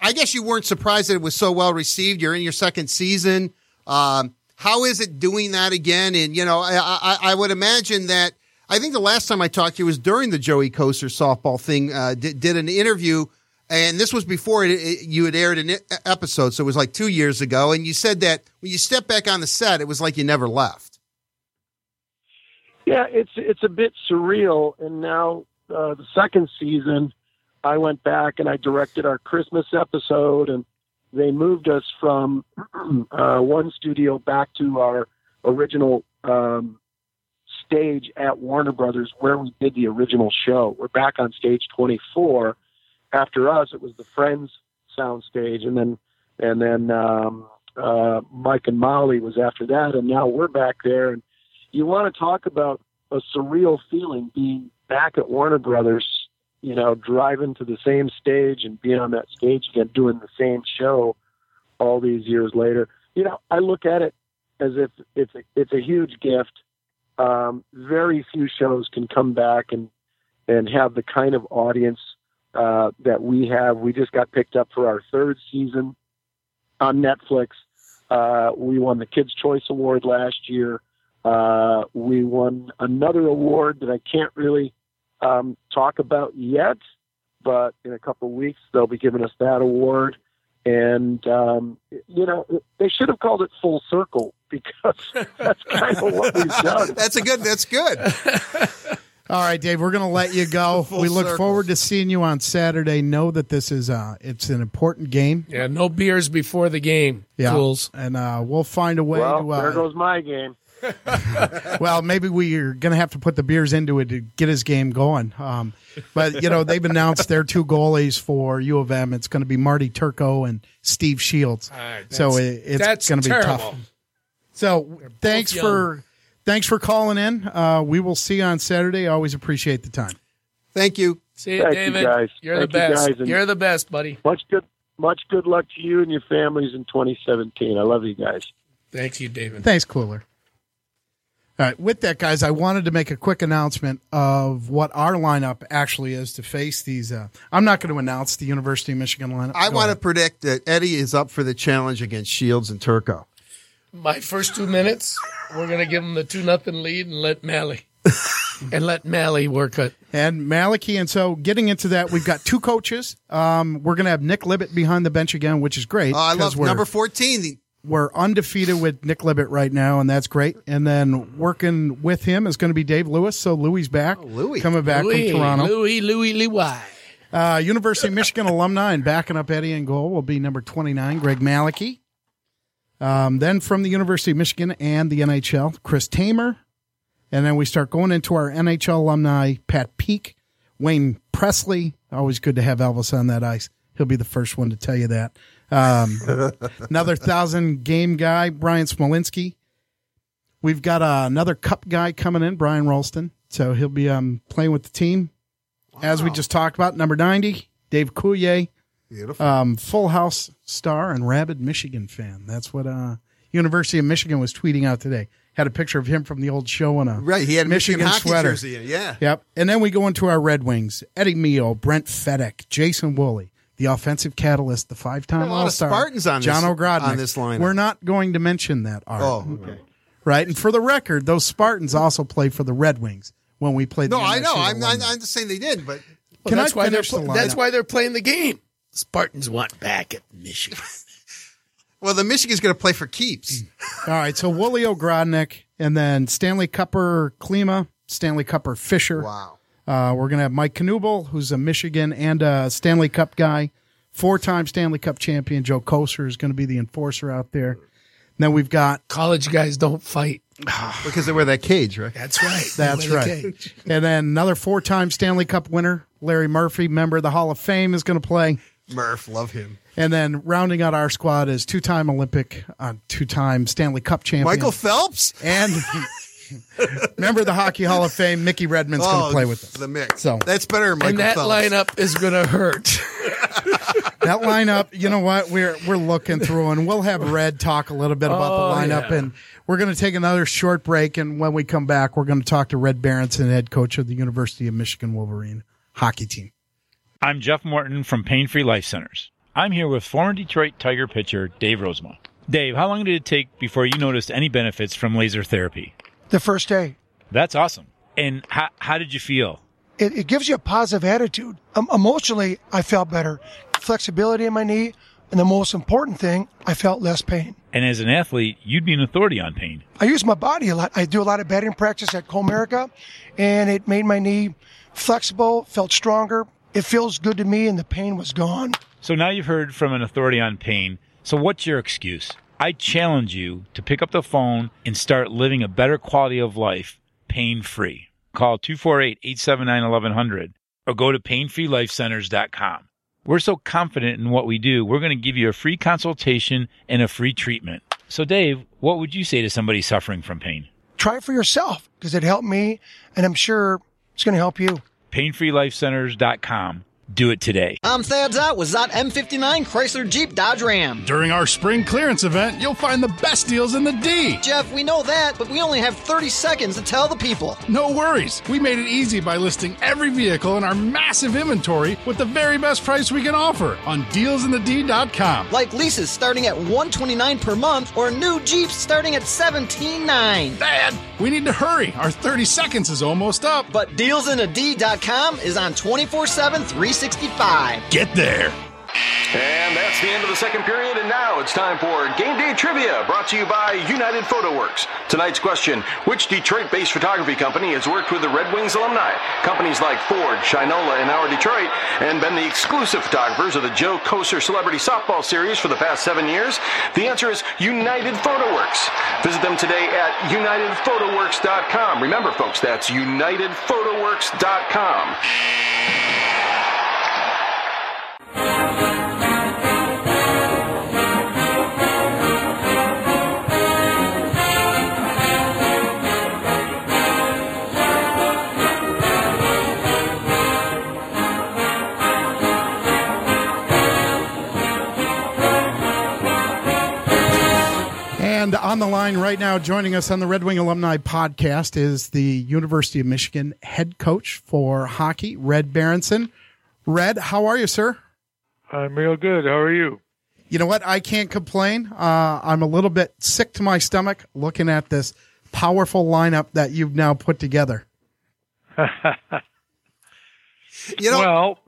I guess you weren't surprised that it was so well received. You're in your second season. Um, how is it doing that again? And, you know, I, I, I would imagine that I think the last time I talked to you was during the Joey Kocur softball thing, uh, did an interview. And this was before it, it, you had aired an episode. So it was like two years ago. And you said that when you stepped back on the set, it was like you never left. Yeah, it's it's a bit surreal. And now uh, the second season, I went back and I directed our Christmas episode, and they moved us from <clears throat> uh, one studio back to our original um, stage at Warner Brothers, where we did the original show. We're back on stage 24. After us, it was the Friends soundstage, and then and then um, uh, Mike and Molly was after that, and now we're back there. And you want to talk about a surreal feeling being back at Warner Brothers, you know, driving to the same stage and being on that stage again, doing the same show all these years later. You know, I look at it as if it's a, it's a huge gift. Um, very few shows can come back and and have the kind of audience uh, that we have. We just got picked up for our third season on Netflix. Uh, we won the Kids Choice Award last year. Uh, we won another award that I can't really um, talk about yet, but in a couple of weeks they'll be giving us that award. And um, you know, they should have called it Full Circle because <laughs> that's kind of what we've <laughs> done. That's a good. That's good. <laughs> All right, Dave, we're going to let you go. <laughs> We look circle. forward to seeing you on Saturday. Know that this is uh it's an important game. Yeah. No beers before the game. Yeah. Fools. And uh we'll find a way Well, to uh, there goes my game. <laughs> well, maybe we're going to have to put the beers into it to get his game going. Um, but, you know, they've announced their two goalies for U of M. It's going to be Marty Turco and Steve Shields. right, so it, it's going to be tough. So thanks young. for thanks for calling in. Uh, we will see you on Saturday. Always appreciate the time. Thank you. See you, Thank you, David. guys. You're Thank the you, best. guys, You're the best, buddy. Much good, much good luck to you and your families in 2017. I love you guys. Thanks, you, David. Thanks, Cooler. All right, with that, guys, I wanted to make a quick announcement of what our lineup actually is to face these. Uh, I'm not going to announce the University of Michigan lineup. I Go want to predict that Eddie is up for the challenge against Shields and Turco. My first two minutes, we're gonna give them the two nothing lead and let Mally. <laughs> and let Mally work it. And Maliki. And so getting into that, we've got two coaches. Um, we're going to have Nick Libett behind the bench again, which is great. Oh, I 'cause love we're- number 14. The, We're undefeated with Nick Libett right now, and that's great. And then working with him is going to be Dave Lewis. So Louis back, Louis. coming back Louis, from Toronto. Louis, Louis, Louis. Uh, University of Michigan alumni and backing up Eddie and goal will be number 29, Greg Malicki. Um, then from the University of Michigan and the NHL, Chris Tamer. And then we start going into our NHL alumni, Pat Peake, Wayne Presley. Always good to have Elvis on that ice. He'll be the first one to tell you that. Um, <laughs> another thousand game guy, Bryan Smolinski. We've got uh, another cup guy coming in, Brian Rolston. So he'll be um, playing with the team. As we just talked about, number 90, Dave Coulier. Beautiful. Um, Full House star and rabid Michigan fan. That's what uh, University of Michigan was tweeting out today. Had a picture of him from the old show in a right, he had a Michigan, hockey sweater. jersey. Yeah. Yep. And then we go into our Red Wings. Eddie Mio, Brent Fedyk, Jason Woolley, the offensive catalyst, the five-time A lot of All-Star. Spartans on John this- Ogrodnick. on this line. We're not going to mention that, Art. Oh, okay. Right? And for the record, those Spartans also play for the Red Wings when we played the No, I know. I'm, I'm. I'm just saying they did, but Well, Can that's I why they're finish the pl- that's why they're playing the game. Spartans want back at Michigan. <laughs> well, the Michigan's going to play for keeps. <laughs> All right, so Woolley Ogrodnick, and then Stanley Cupper Klima, Stanley Cupper Fisher. Wow. Uh, we're going to have Mike Knuble, who's a Michigan and a Stanley Cup guy, four-time Stanley Cup champion. Joe Kocur is going to be the enforcer out there. And then we've got College guys don't fight. <sighs> because they wear that cage, right? That's right. that's They the right. cage. And then another four-time Stanley Cup winner, Larry Murphy, member of the Hall of Fame, is going to play. Murph, love him. And then rounding out our squad is two-time Olympic, uh, two-time Stanley Cup champion, Michael Phelps. and <laughs> member of the Hockey Hall of Fame, Mickey Redmond's going to play with us. Oh, the mix. So- that's better. Michael and that Phelps. lineup is going to hurt. <laughs> that lineup, you know what? We're we're looking through, and we'll have Red talk a little bit about Oh, the lineup, yeah. and we're going to take another short break. And when we come back, we're going to talk to Red Berenson, head coach of the University of Michigan Wolverine hockey team. I'm Jeff Morton from Pain Free Life Centers. I'm here with former Detroit Tiger pitcher Dave Rosemont. Dave, how long did it take before you noticed any benefits from laser therapy? The first day. That's awesome. And how, how did you feel? It, it gives you a positive attitude. Um, emotionally, I felt better. Flexibility in my knee. And the most important thing, I felt less pain. And as an athlete, you'd be an authority on pain. I use my body a lot. I do a lot of batting practice at Comerica, and it made my knee flexible, felt stronger. It feels good to me, and the pain was gone. So now you've heard from an authority on pain. So what's your excuse? I challenge you to pick up the phone and start living a better quality of life pain free. Call 248 879 1100 or go to painfreelifecenters.com. We're so confident in what we do, we're going to give you a free consultation and a free treatment. So, Dave, what would you say to somebody suffering from pain? Try it for yourself because it helped me, and I'm sure it's going to help you. Painfreelifecenters.com. Do it today. I'm Thad Szott with Szott M59 Chrysler Jeep Dodge Ram. During our spring clearance event, you'll find the best deals in the D. Jeff, we know that, but we only have 30 seconds to tell the people. No worries. We made it easy by listing every vehicle in our massive inventory with the very best price we can offer on dealsinthed.com. Like leases starting at 129 per month or new Jeeps starting at 17.9. Dad, we need to hurry. Our 30 seconds is almost up. But dealsinthed.com is on 24/7 365. Get there. And that's the end of the second period, and now it's time for Game Day Trivia, brought to you by United Photo Works. Tonight's question Which Detroit based photography company has worked with the Red Wings alumni? Companies like Ford, Shinola, and Our Detroit, and been the exclusive photographers of the Joe Kocur Celebrity Softball Series for the past seven years? The answer is United Photo Works. Visit them today at UnitedPhotoWorks.com. Remember, folks, that's UnitedPhotoWorks.com. And on the line right now, joining us on the Red Wing Alumni podcast is the University of Michigan head coach for hockey, Red Berenson. Red, how are you, sir? I'm real good. How are you? You know what? I can't complain. Uh, I'm a little bit sick to my stomach looking at this powerful lineup that you've now put together. <laughs> you know, well,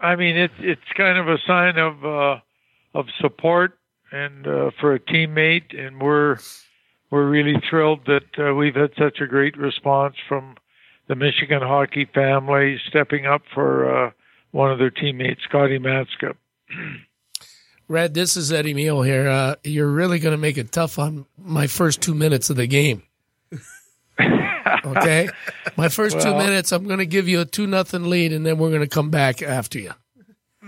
I mean, it's it's kind of a sign of uh, of support and uh, for a teammate, and we're we're really thrilled that uh, we've had such a great response from the Michigan hockey family stepping up for uh, one of their teammates, Scotty Matzka. Red, this is Eddie Mio here. Uh, you're really going to make it tough on my first two minutes of the game. <laughs> okay, my first well, two minutes, I'm going to give you a two nothing lead, and then we're going to come back after you.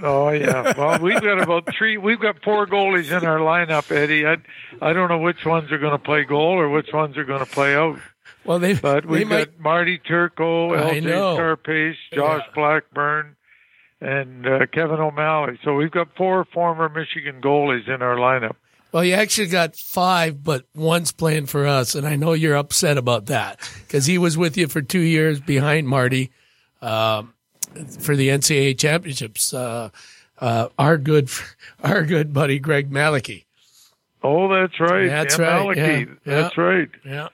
Oh yeah. Well, we've got about three. We've got four goalies in our lineup, Eddie. I I don't know which ones are going to play goal or which ones are going to play out. Well, they but we've they got might... Marty Turco, LJ Scarpace, Josh yeah. Blackburn, and uh, Kevin O'Malley. So we've got four former Michigan goalies in our lineup. Well, you actually got five, but one's playing for us, and I know you're upset about that because he was with you for two years behind Marty um, for the NCAA championships. Uh, uh, our good, our good buddy Greg Malicky. Oh, that's right. That's yeah, right. Yeah, that's yeah, right. Yeah.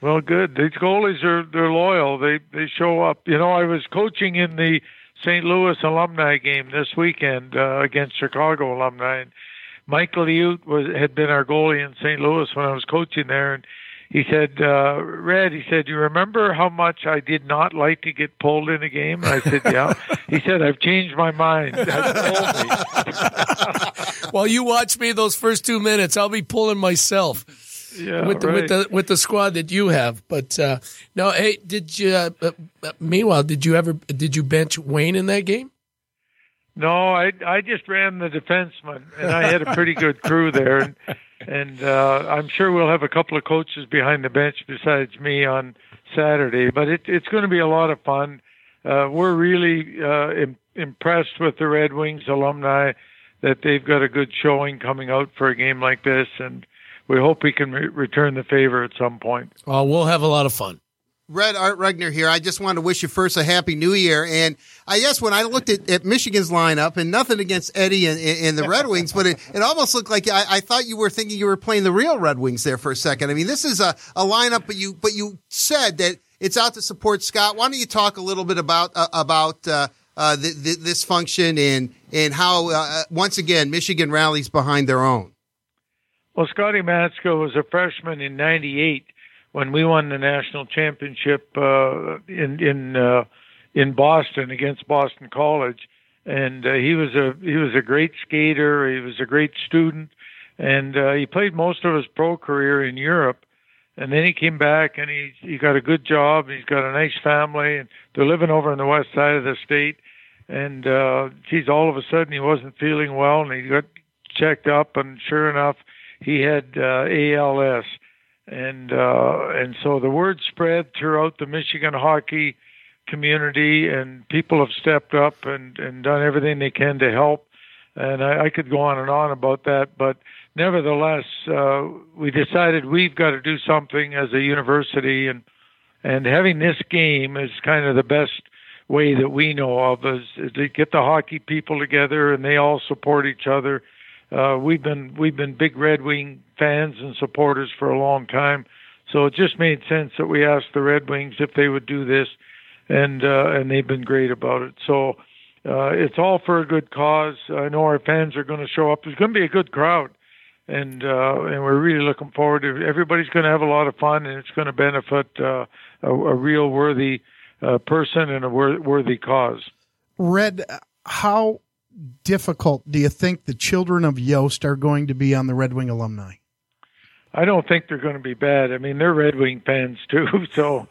Well, good. These goalies are they're loyal. They they show up. You know, I was coaching in the St. Louis alumni game this weekend uh, against Chicago alumni. And Mike Liut was had been our goalie in St. Louis when I was coaching there, and he said, uh, "Red," he said, "You remember how much I did not like to get pulled in a game?" I said, <laughs> "Yeah." he said, "I've changed my mind." <laughs> While you watch me those first two minutes, I'll be pulling myself yeah, with the right. with the with the squad that you have. But uh, no, hey, did you? Uh, uh, meanwhile, did you ever did you bench Wayne in that game? No, I I just ran the defenseman, and I had a pretty good crew there, and and uh, I'm sure we'll have a couple of coaches behind the bench besides me on Saturday. But it, it's going to be a lot of fun. Uh, we're really uh, Im- impressed with the Red Wings alumni that they've got a good showing coming out for a game like this, and we hope we can re- return the favor at some point. Oh, we'll have a lot of fun. Red Art Regner here. I just wanted to wish you first a happy new year. And I guess when I looked at, at Michigan's lineup, and nothing against Eddie and, and the <laughs> Red Wings, but it, it almost looked like I, I, thought you were thinking you were playing the real Red Wings there for a second. I mean, this is a, a lineup, but you but you said that it's out to support Scott. Why don't you talk a little bit about uh, about uh, uh, the, the, this function and and how uh, once again Michigan rallies behind their own? Well, Scotty Matzka was a freshman in '98 when we won the national championship uh, in in uh, in Boston against Boston College, and uh, he was a he was a great skater. He was a great student, and uh, he played most of his pro career in Europe. And then he came back and he he got a good job. He's got a nice family, and they're living over on the west side of the state. And uh, geez, all of a sudden he wasn't feeling well, and he got checked up, and sure enough, he had uh, ALS and uh, and so the word spread throughout the Michigan hockey community, and people have stepped up and and done everything they can to help. And I, I could go on and on about that, but nevertheless, uh, we decided we've got to do something as a university, and and having this game is kind of the best way that we know of is, is to get the hockey people together and they all support each other uh, we've been we've been big Red Wing fans and supporters for a long time, so it just made sense that we asked the Red Wings if they would do this, and uh, and they've been great about it. So uh, it's all for a good cause. I know our fans are going to show up. There's going to be a good crowd, and uh, and we're really looking forward to. It. Everybody's going to have a lot of fun, and it's going to benefit uh, a, a real worthy uh, person and a wor- worthy cause. Red, how difficult do you think the children of Yost are going to be on the Red Wing alumni? I don't think they're going to be bad. I mean, they're Red Wing fans <laughs> too, so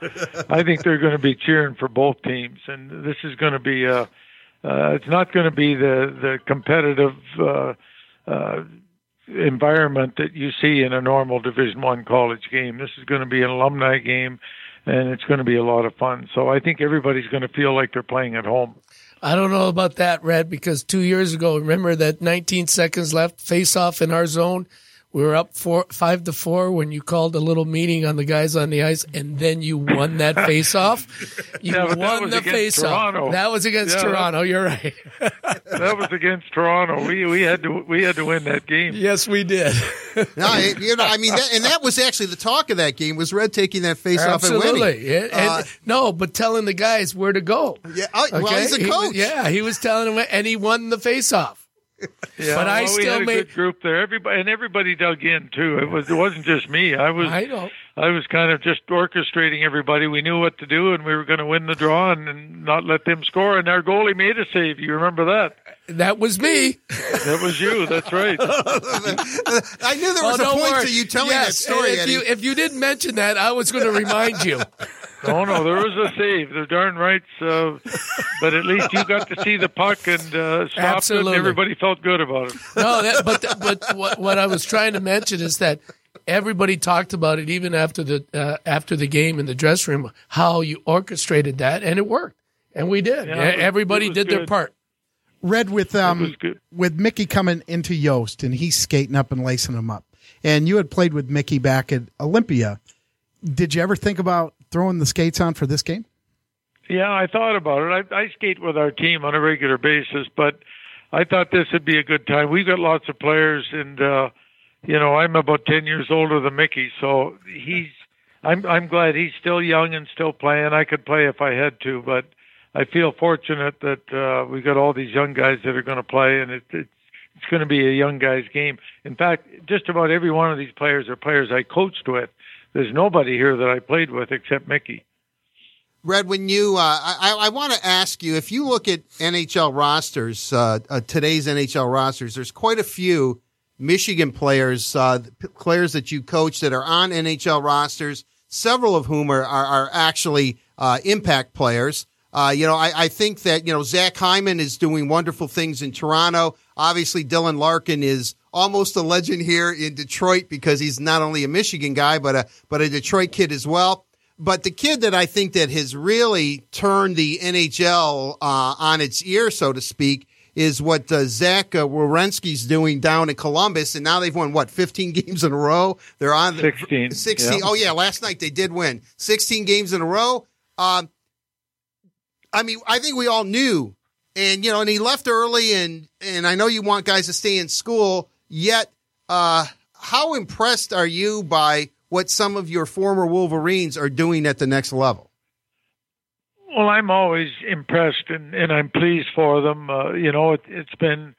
I think they're going to be cheering for both teams. And this is going to be a. Uh, it's not going to be the the competitive uh, uh, environment that you see in a normal Division One college game. This is going to be an alumni game, and it's going to be a lot of fun. So I think everybody's going to feel like they're playing at home. I don't know about that, Red, because two years ago, remember that 19 seconds left face off in our zone We were up four, five to four when you called a little meeting on the guys on the ice, and then you won that face off. <laughs> You Yeah, won the face off. That was against Yeah, that- Toronto. You're right. <laughs> that was against Toronto. We we had to we had to win that game. Yes, we did. <laughs> no, it- you know, I mean, that, and that was actually the talk of that game was Red taking that face off and winning. Absolutely. And- and- Uh, no, but telling the guys where to go. Yeah, oh, well, he's a He coach. yeah, he was telling them, and he won the face off. <laughs> Yeah, But I well, we still had a made- good group there. Everybody and everybody dug in too. It was it wasn't just me. I was I know. I was kind of just orchestrating everybody. We knew what to do, and we were going to win the draw and, and not let them score. And our goalie made a save. You remember that? That was me. That was you. That's right. <laughs> I knew there oh, was Oh, a point worry. to you telling Yes, that story, if Eddie. you if you didn't mention that, I was going to remind you. <laughs> No, no, there was a save. They're darn right. So, but at least you got to see the puck and uh, stopped it. And everybody felt good about it. No, that, but but what, what I was trying to mention is that everybody talked about it even after the uh, after the game in the dressing room how you orchestrated that and it worked and we did. Yeah, everybody it was did their part. Red with um with Mickey coming into Yost and he's skating up and lacing him up. And you had played with Mickey back at Olympia. Did you ever think about throwing the skates on for this game? Yeah, I thought about it. I, I skate with our team on a regular basis, but I thought this would be a good time. We've got lots of players, and uh, you know, I'm about ten years older than Mickey, so he's. I'm I'm glad he's still young and still playing. I could play if I had to, but I feel fortunate that uh, we got all these young guys that are going to play, and it, it's it's going to be a young guys game. In fact, just about every one of these players are players I coached with. There's nobody here that I played with except Mickey. Red, when you, uh, I, I want to ask you if you look at NHL rosters, uh, uh, today's NHL rosters, there's quite a few Michigan players, uh, players that you coach that are on NHL rosters, several of whom are, are, are actually uh, impact players. Uh, you know, I, I think that, you know, Zach Hyman is doing wonderful things in Toronto. Obviously, Dylan Larkin is almost a legend here in Detroit because he's not only a Michigan guy, but a, but a Detroit kid as well. But the kid that I think that has really turned the NHL uh, on its ear, so to speak, is what uh, Zach uh, Werenski's doing down in Columbus, and now they've won what 15 <laughs> games in a row. They're on the 16. 16. Yeah. Oh yeah, last night they did win 16 games in a row. Um, I mean, I think we all knew, and you know, and he left early, and and I know you want guys to stay in school. Yet, uh, how impressed are you by what some of your former Wolverines are doing at the next level? Well, I'm always impressed and, and I'm pleased for them. Uh, you know, it, it's been,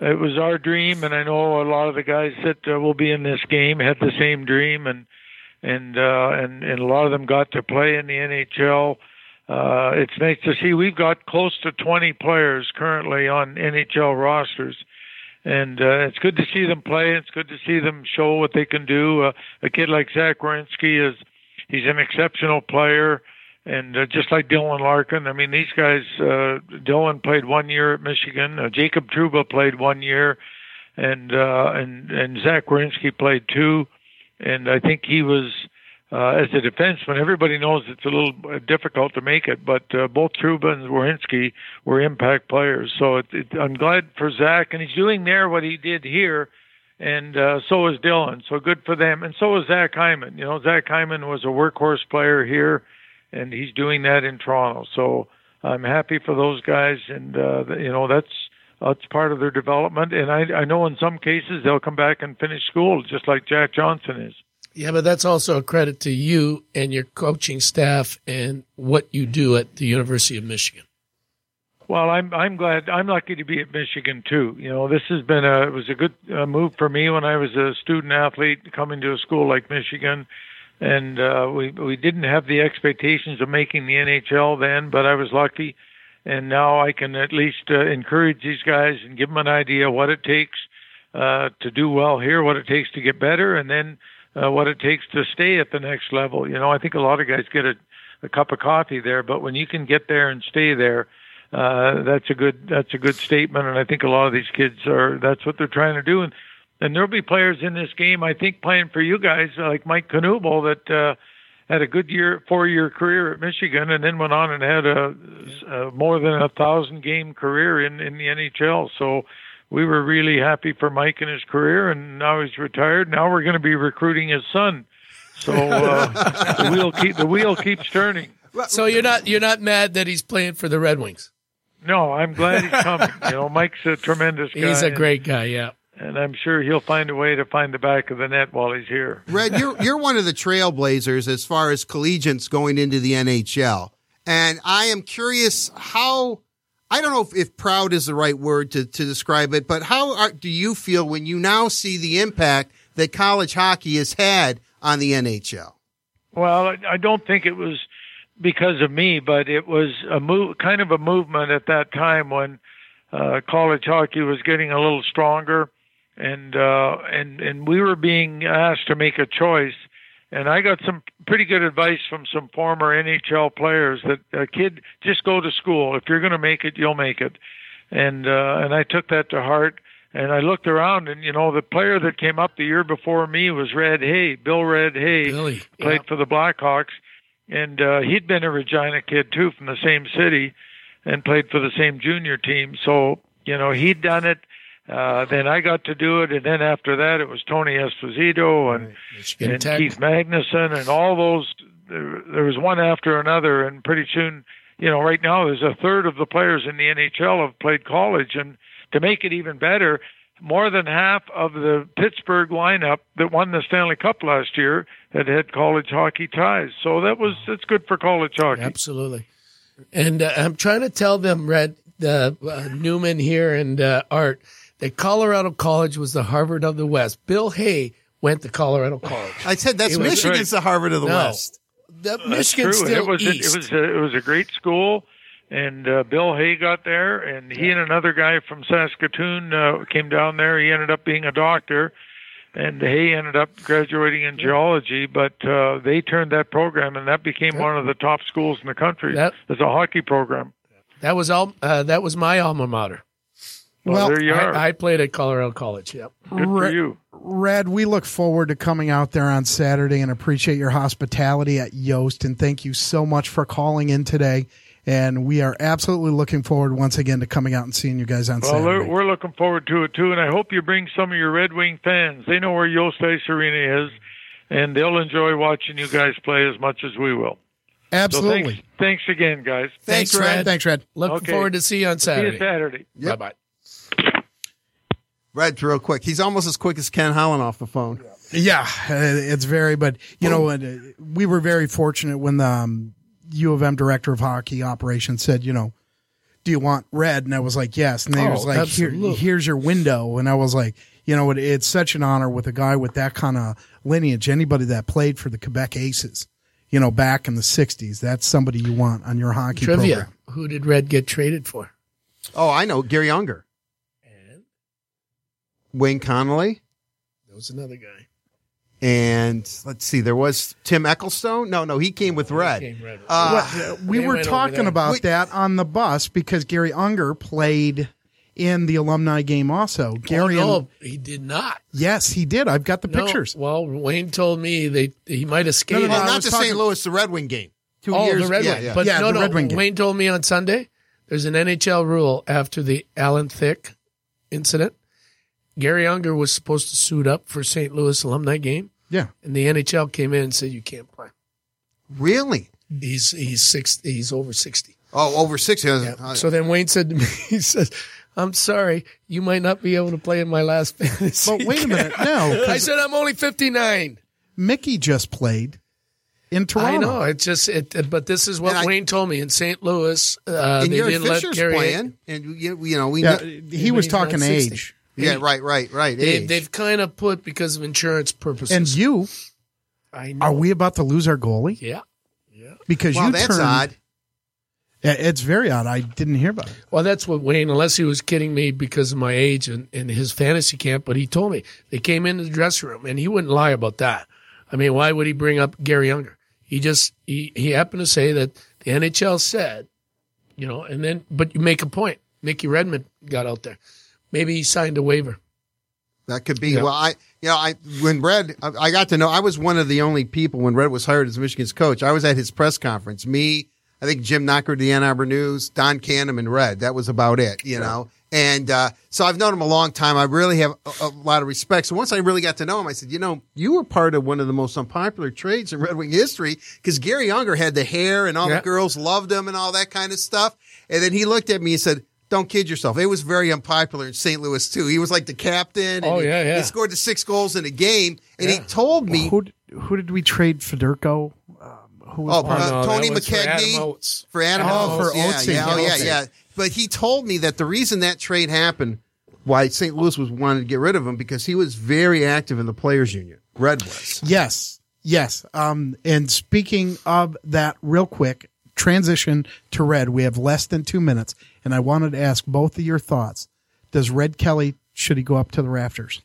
it was our dream, and I know a lot of the guys that uh, will be in this game had the same dream, and and uh, and and a lot of them got to play in the NHL. Uh, it's nice to see we've got close to 20 players currently on NHL rosters, and uh, it's good to see them play. It's good to see them show what they can do. Uh, a kid like Zach Werenski is he's an exceptional player and uh, just like Dylan Larkin, I mean, these guys. Uh, Dylan played one year at Michigan. Uh, Jacob Trouba played one year, and uh, and and Zach Werenski played two. And I think he was uh, as a defenseman. Everybody knows it's a little difficult to make it, but uh, both Trouba and Werenski were impact players. So it, it, I'm glad for Zach, and he's doing there what he did here. And uh, so is Dylan. So good for them. And so is Zach Hyman. You know, Zach Hyman was a workhorse player here and he's doing that in Toronto. So I'm happy for those guys, and uh, you know that's that's part of their development. And I I know in some cases they'll come back and finish school just like Jack Johnson is. Yeah, but that's also a credit to you and your coaching staff and what you do at the University of Michigan. Well, I'm I'm glad I'm lucky to be at Michigan too. You know, this has been a it was a good uh, move for me when I was a student athlete coming to a school like Michigan, and uh, we we didn't have the expectations of making the NHL then, but I was lucky, and now I can at least uh, encourage these guys and give them an idea what it takes uh, to do well here, what it takes to get better, and then uh, what it takes to stay at the next level. You know, I think a lot of guys get a, a cup of coffee there, but when you can get there and stay there uh, that's a good that's a good statement, and I think a lot of these kids are that's what they're trying to do. And and there'll be players in this game, I think, playing for you guys like Mike Knuble that uh, had a good year four year career at Michigan, and then went on and had a, a more than a thousand game career in in the NHL. So we were really happy for Mike and his career, and now he's retired. Now we're going to be recruiting his son. So uh, <laughs> the wheel keep the wheel keeps turning. So you're not you're not mad that he's playing for the Red Wings. No, I'm glad he's coming. you know, Mike's a tremendous guy. <laughs> He's a great guy. Yeah. and I'm sure he'll find a way to find the back of the net while he's here. Red, you're you're one of the trailblazers as far as collegiates going into the NHL, and I am curious how. I don't know if, if proud is the right word to, to describe it, but how are, do you feel when you now see the impact that college hockey has had on the NHL? Well, I- don't think it was because of me, but it was a move, kind of a movement at that time when uh, college hockey was getting a little stronger, and uh, and and we were being asked to make a choice. And I got some pretty good advice from some former NHL players that a kid just go to school. If you're going to make it, you'll make it. And uh, and I took that to heart. And I looked around, and you know, the player that came up the year before me was Red Hay, Bill Red Hay, Billy, played for the Blackhawks, and uh, he'd been a Regina kid too, from the same city, and played for the same junior team. So you know, he'd done it. Uh, then I got to do it, and then after that, it was Tony Esposito and, and Keith Magnuson and all those. There, there was one after another, and pretty soon, you know, right now there's a third of the players in the NHL have played college, and to make it even better, more than half of the Pittsburgh lineup that won the Stanley Cup last year had had college hockey ties. So that was that's good for college hockey. Absolutely. And uh, I'm trying to tell them, Red, uh, uh, Newman here and uh, Art, that Colorado College was the Harvard of the West. Bill Hay went to Colorado College. I said that's It was- Michigan's the Harvard of the No. West. The That's Michigan's true. still it was East. A, it was a, it was a great school, and uh, Bill Hay got there, and he and another guy from Saskatoon uh, came down there. He ended up being a doctor, and Hay ended up graduating in geology. But uh, they turned that program, and that became one of the top schools in the country That- as a hockey program. that was all. Uh, that was my alma mater. Well, there you are. I, I played at Colorado College. Yep. Good for you. Red, we look forward to coming out there on Saturday and appreciate your hospitality at Yost. And thank you so much for calling in today. And we are absolutely looking forward once again to coming out and seeing you guys on Saturday. Well, we're, Saturday. we're looking forward to it too, and I hope you bring some of your Red Wing fans. They know where Yost Ice Arena is, and they'll enjoy watching you guys play as much as we will. So Absolutely. thanks, thanks again, guys. Thanks, Red. Thanks, Red. Looking Okay. forward to see you on Saturday. See you Saturday. Saturday. Bye bye. Red, real quick. He's almost as quick as Ken Holland off the phone. Yeah, uh, it's very, but you know, uh, we were very fortunate when the um, U of M director of hockey operations said, you know, do you want red? And I was like, yes. And he Oh, was like, Here, here's your window. And I was like, you know, it, it's such an honor with a guy with that kind of lineage. Anybody that played for the Quebec Aces, you know, back in the '60s, that's somebody you want on your hockey Trivia. program. Who did Red get traded for? Oh, I know. Garry Unger. Wayne Connelly. That was another guy. And let's see, there was Tim Ecclestone. No, no, he came with Red. came Red. Uh, Well, we were went talking about Wait. that on the bus because Garry Unger played in the alumni game also. Gary, oh, and- no, he did not. yes, he did. I've got the No. pictures. Well, Wayne told me they he might have skated. no, well, I not was the talking- St. Louis, the Red Wing game. Two oh, years. the Red yeah, Wing. yeah. But Yeah, no, the no. Red Wing game. Wayne told me on Sunday there's an NHL rule after the Alan Thicke incident. Garry Unger was supposed to suit up for St. Louis alumni game, Yeah. and the NHL came in and said you can't play. really? He's he's six. He's over sixty. Oh, over six. Yeah. <laughs> So then Wayne said to me, <laughs> he says, "I'm sorry, you might not be able to play in my last <laughs> fantasy." But wait a minute, no. I said I'm only 59. Mickey just played in Toronto. I know it's just it, but this is what I- Wayne told me in St. Louis. Uh, and they didn't let Fisher's Gary. playing, and you, you know we Yeah, know, he was talking 60. age. Yeah, right, right, right. They, they've kind of put because of insurance purposes. And you, I know. are we about to lose our goalie? Yeah, yeah. Because wow, you that's turned, odd. Yeah, It's very odd. I didn't hear about it. Well, that's what Wayne, unless he was kidding me because of my age and, and his fantasy camp, but he told me they came into the dressing room and he wouldn't lie about that. I mean, why would he bring up Garry Unger? He just, he, he happened to say that the NHL said, you know, and then, but you make a point. Mickey Redmond got out there. Maybe he signed a waiver. That could be. Yeah. Well, I, you know, I when Red, I, I got to know. I was one of the only people when Red was hired as Michigan's coach. I was at his press conference. Me, I think Jim Knocker the Ann Arbor News, Don Canham, and Red. That was about it. You know, And uh, so I've known him a long time. I really have a, a, lot of respect. So once I really got to know him, I said, you know, you were part of one of the most unpopular trades in Red Wing history because Garry Unger had the hair and all Yep. the girls loved him and all that kind of stuff. And then he looked at me and said, don't kid yourself. It was very unpopular in St. Louis too. He was like the captain. And Oh, he, yeah, yeah. He scored the six goals in a game. And he told me, Who who did we trade Federko? Um, who was Oh, part uh, no, Tony that was for Adam McKegney Oates. for Adam Oh, Oates. for yeah, Oates, yeah, yeah, oh, yeah, yeah. But he told me that the reason that trade happened, why St. Louis was wanting to get rid of him, because he was very active in the players' union. Red was. Yes, yes. Um, and speaking of that, real quick transition to Red. We have less than two minutes, and I wanted to ask both of your thoughts. Does Red Kelly should he go up to the rafters?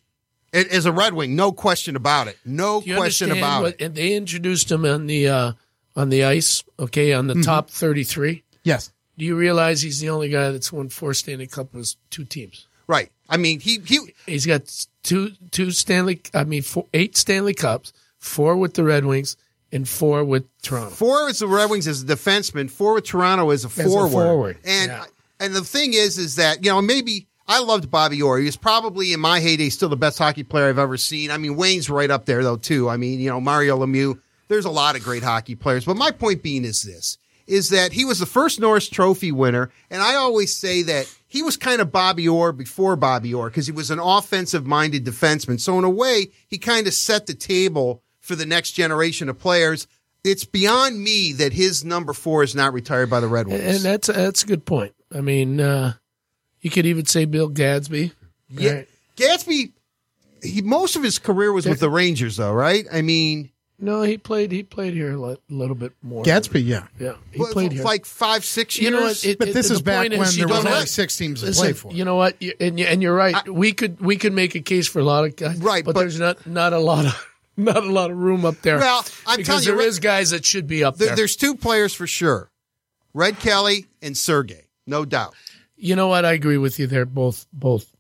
It, as a Red Wing, no question about it. No question about what, it. And they introduced him on the uh, on the ice. Okay, on the Mm-hmm. top thirty-three. Yes. Do you realize he's the only guy that's won four Stanley Cup with two teams? Right. I mean, he he He's got two two Stanley. I mean, four, eight Stanley Cups, four with the Red Wings and four with Toronto. four with the Red Wings as a defenseman, four with Toronto as a a forward. forward, And yeah. and the thing is, is that you know maybe I loved Bobby Orr. He was probably in my heyday still the best hockey player I've ever seen. I mean, Wayne's right up there though too. I mean, you know, Mario Lemieux. There's a lot of great hockey players, but my point being is this: is that he was the first Norris Trophy winner, and I always say that he was kind of Bobby Orr before Bobby Orr because he was an offensive-minded defenseman. So in a way, he kind of set the table for the next generation of players. It's beyond me that his number four is not retired by the Red Wings. And that's that's a good point. I mean, uh, you could even say Bill Gadsby. Yeah, right? Gadsby. He most of his career was with the Rangers, though, right? I mean, No, he played. He played here a li- little bit more. Gadsby, yeah. Yeah, he what, played here. like five, six years. You know what? It- But it- this is back point when there was only six teams to play for. You know what? You- And you, and you're right. we could we could make a case for a lot of guys. Right, but, but- there's not not a lot of <laughs> not a lot of room up there. Well, I'm because telling you, there Red- is guys that should be up There- there. there's two players for sure: Red Kelly and Sergey, no doubt. You know what? I agree with you there. Both both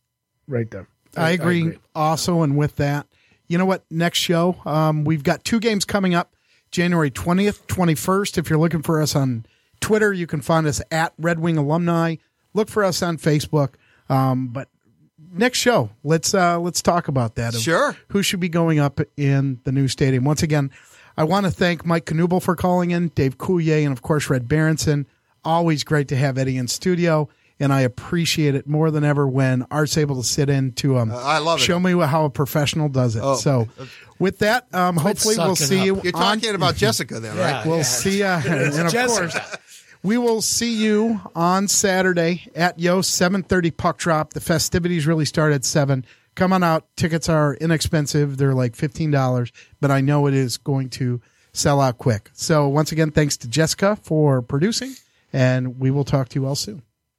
right there. I agree, also, and with that, you know what? Next show, um, we've got two games coming up January 20th, 21st. If you're looking for us on Twitter, you can find us at Red Wing Alumni. Look for us on Facebook. Um, but next show, let's uh, let's talk about that. Sure. Who should be going up in the new stadium? Once again, I want to thank Mike Knuble for calling in, Dave Coulier, and of course Red Berenson. Always great to have Eddie in studio, and I appreciate it more than ever when Art's able to sit in to um, Uh, I love it. show me how a professional does it. Oh. So, with that, um, hopefully we'll see you. up. You're on- talking about Jessica, then, right? We'll see you, <laughs> and of course, we will see you on Saturday at Yo seven thirty puck drop. The festivities really start at seven. Come on out. Tickets are inexpensive; they're like fifteen dollars, but I know it is going to sell out quick. So once again, thanks to Jessica for producing, and we will talk to you all soon.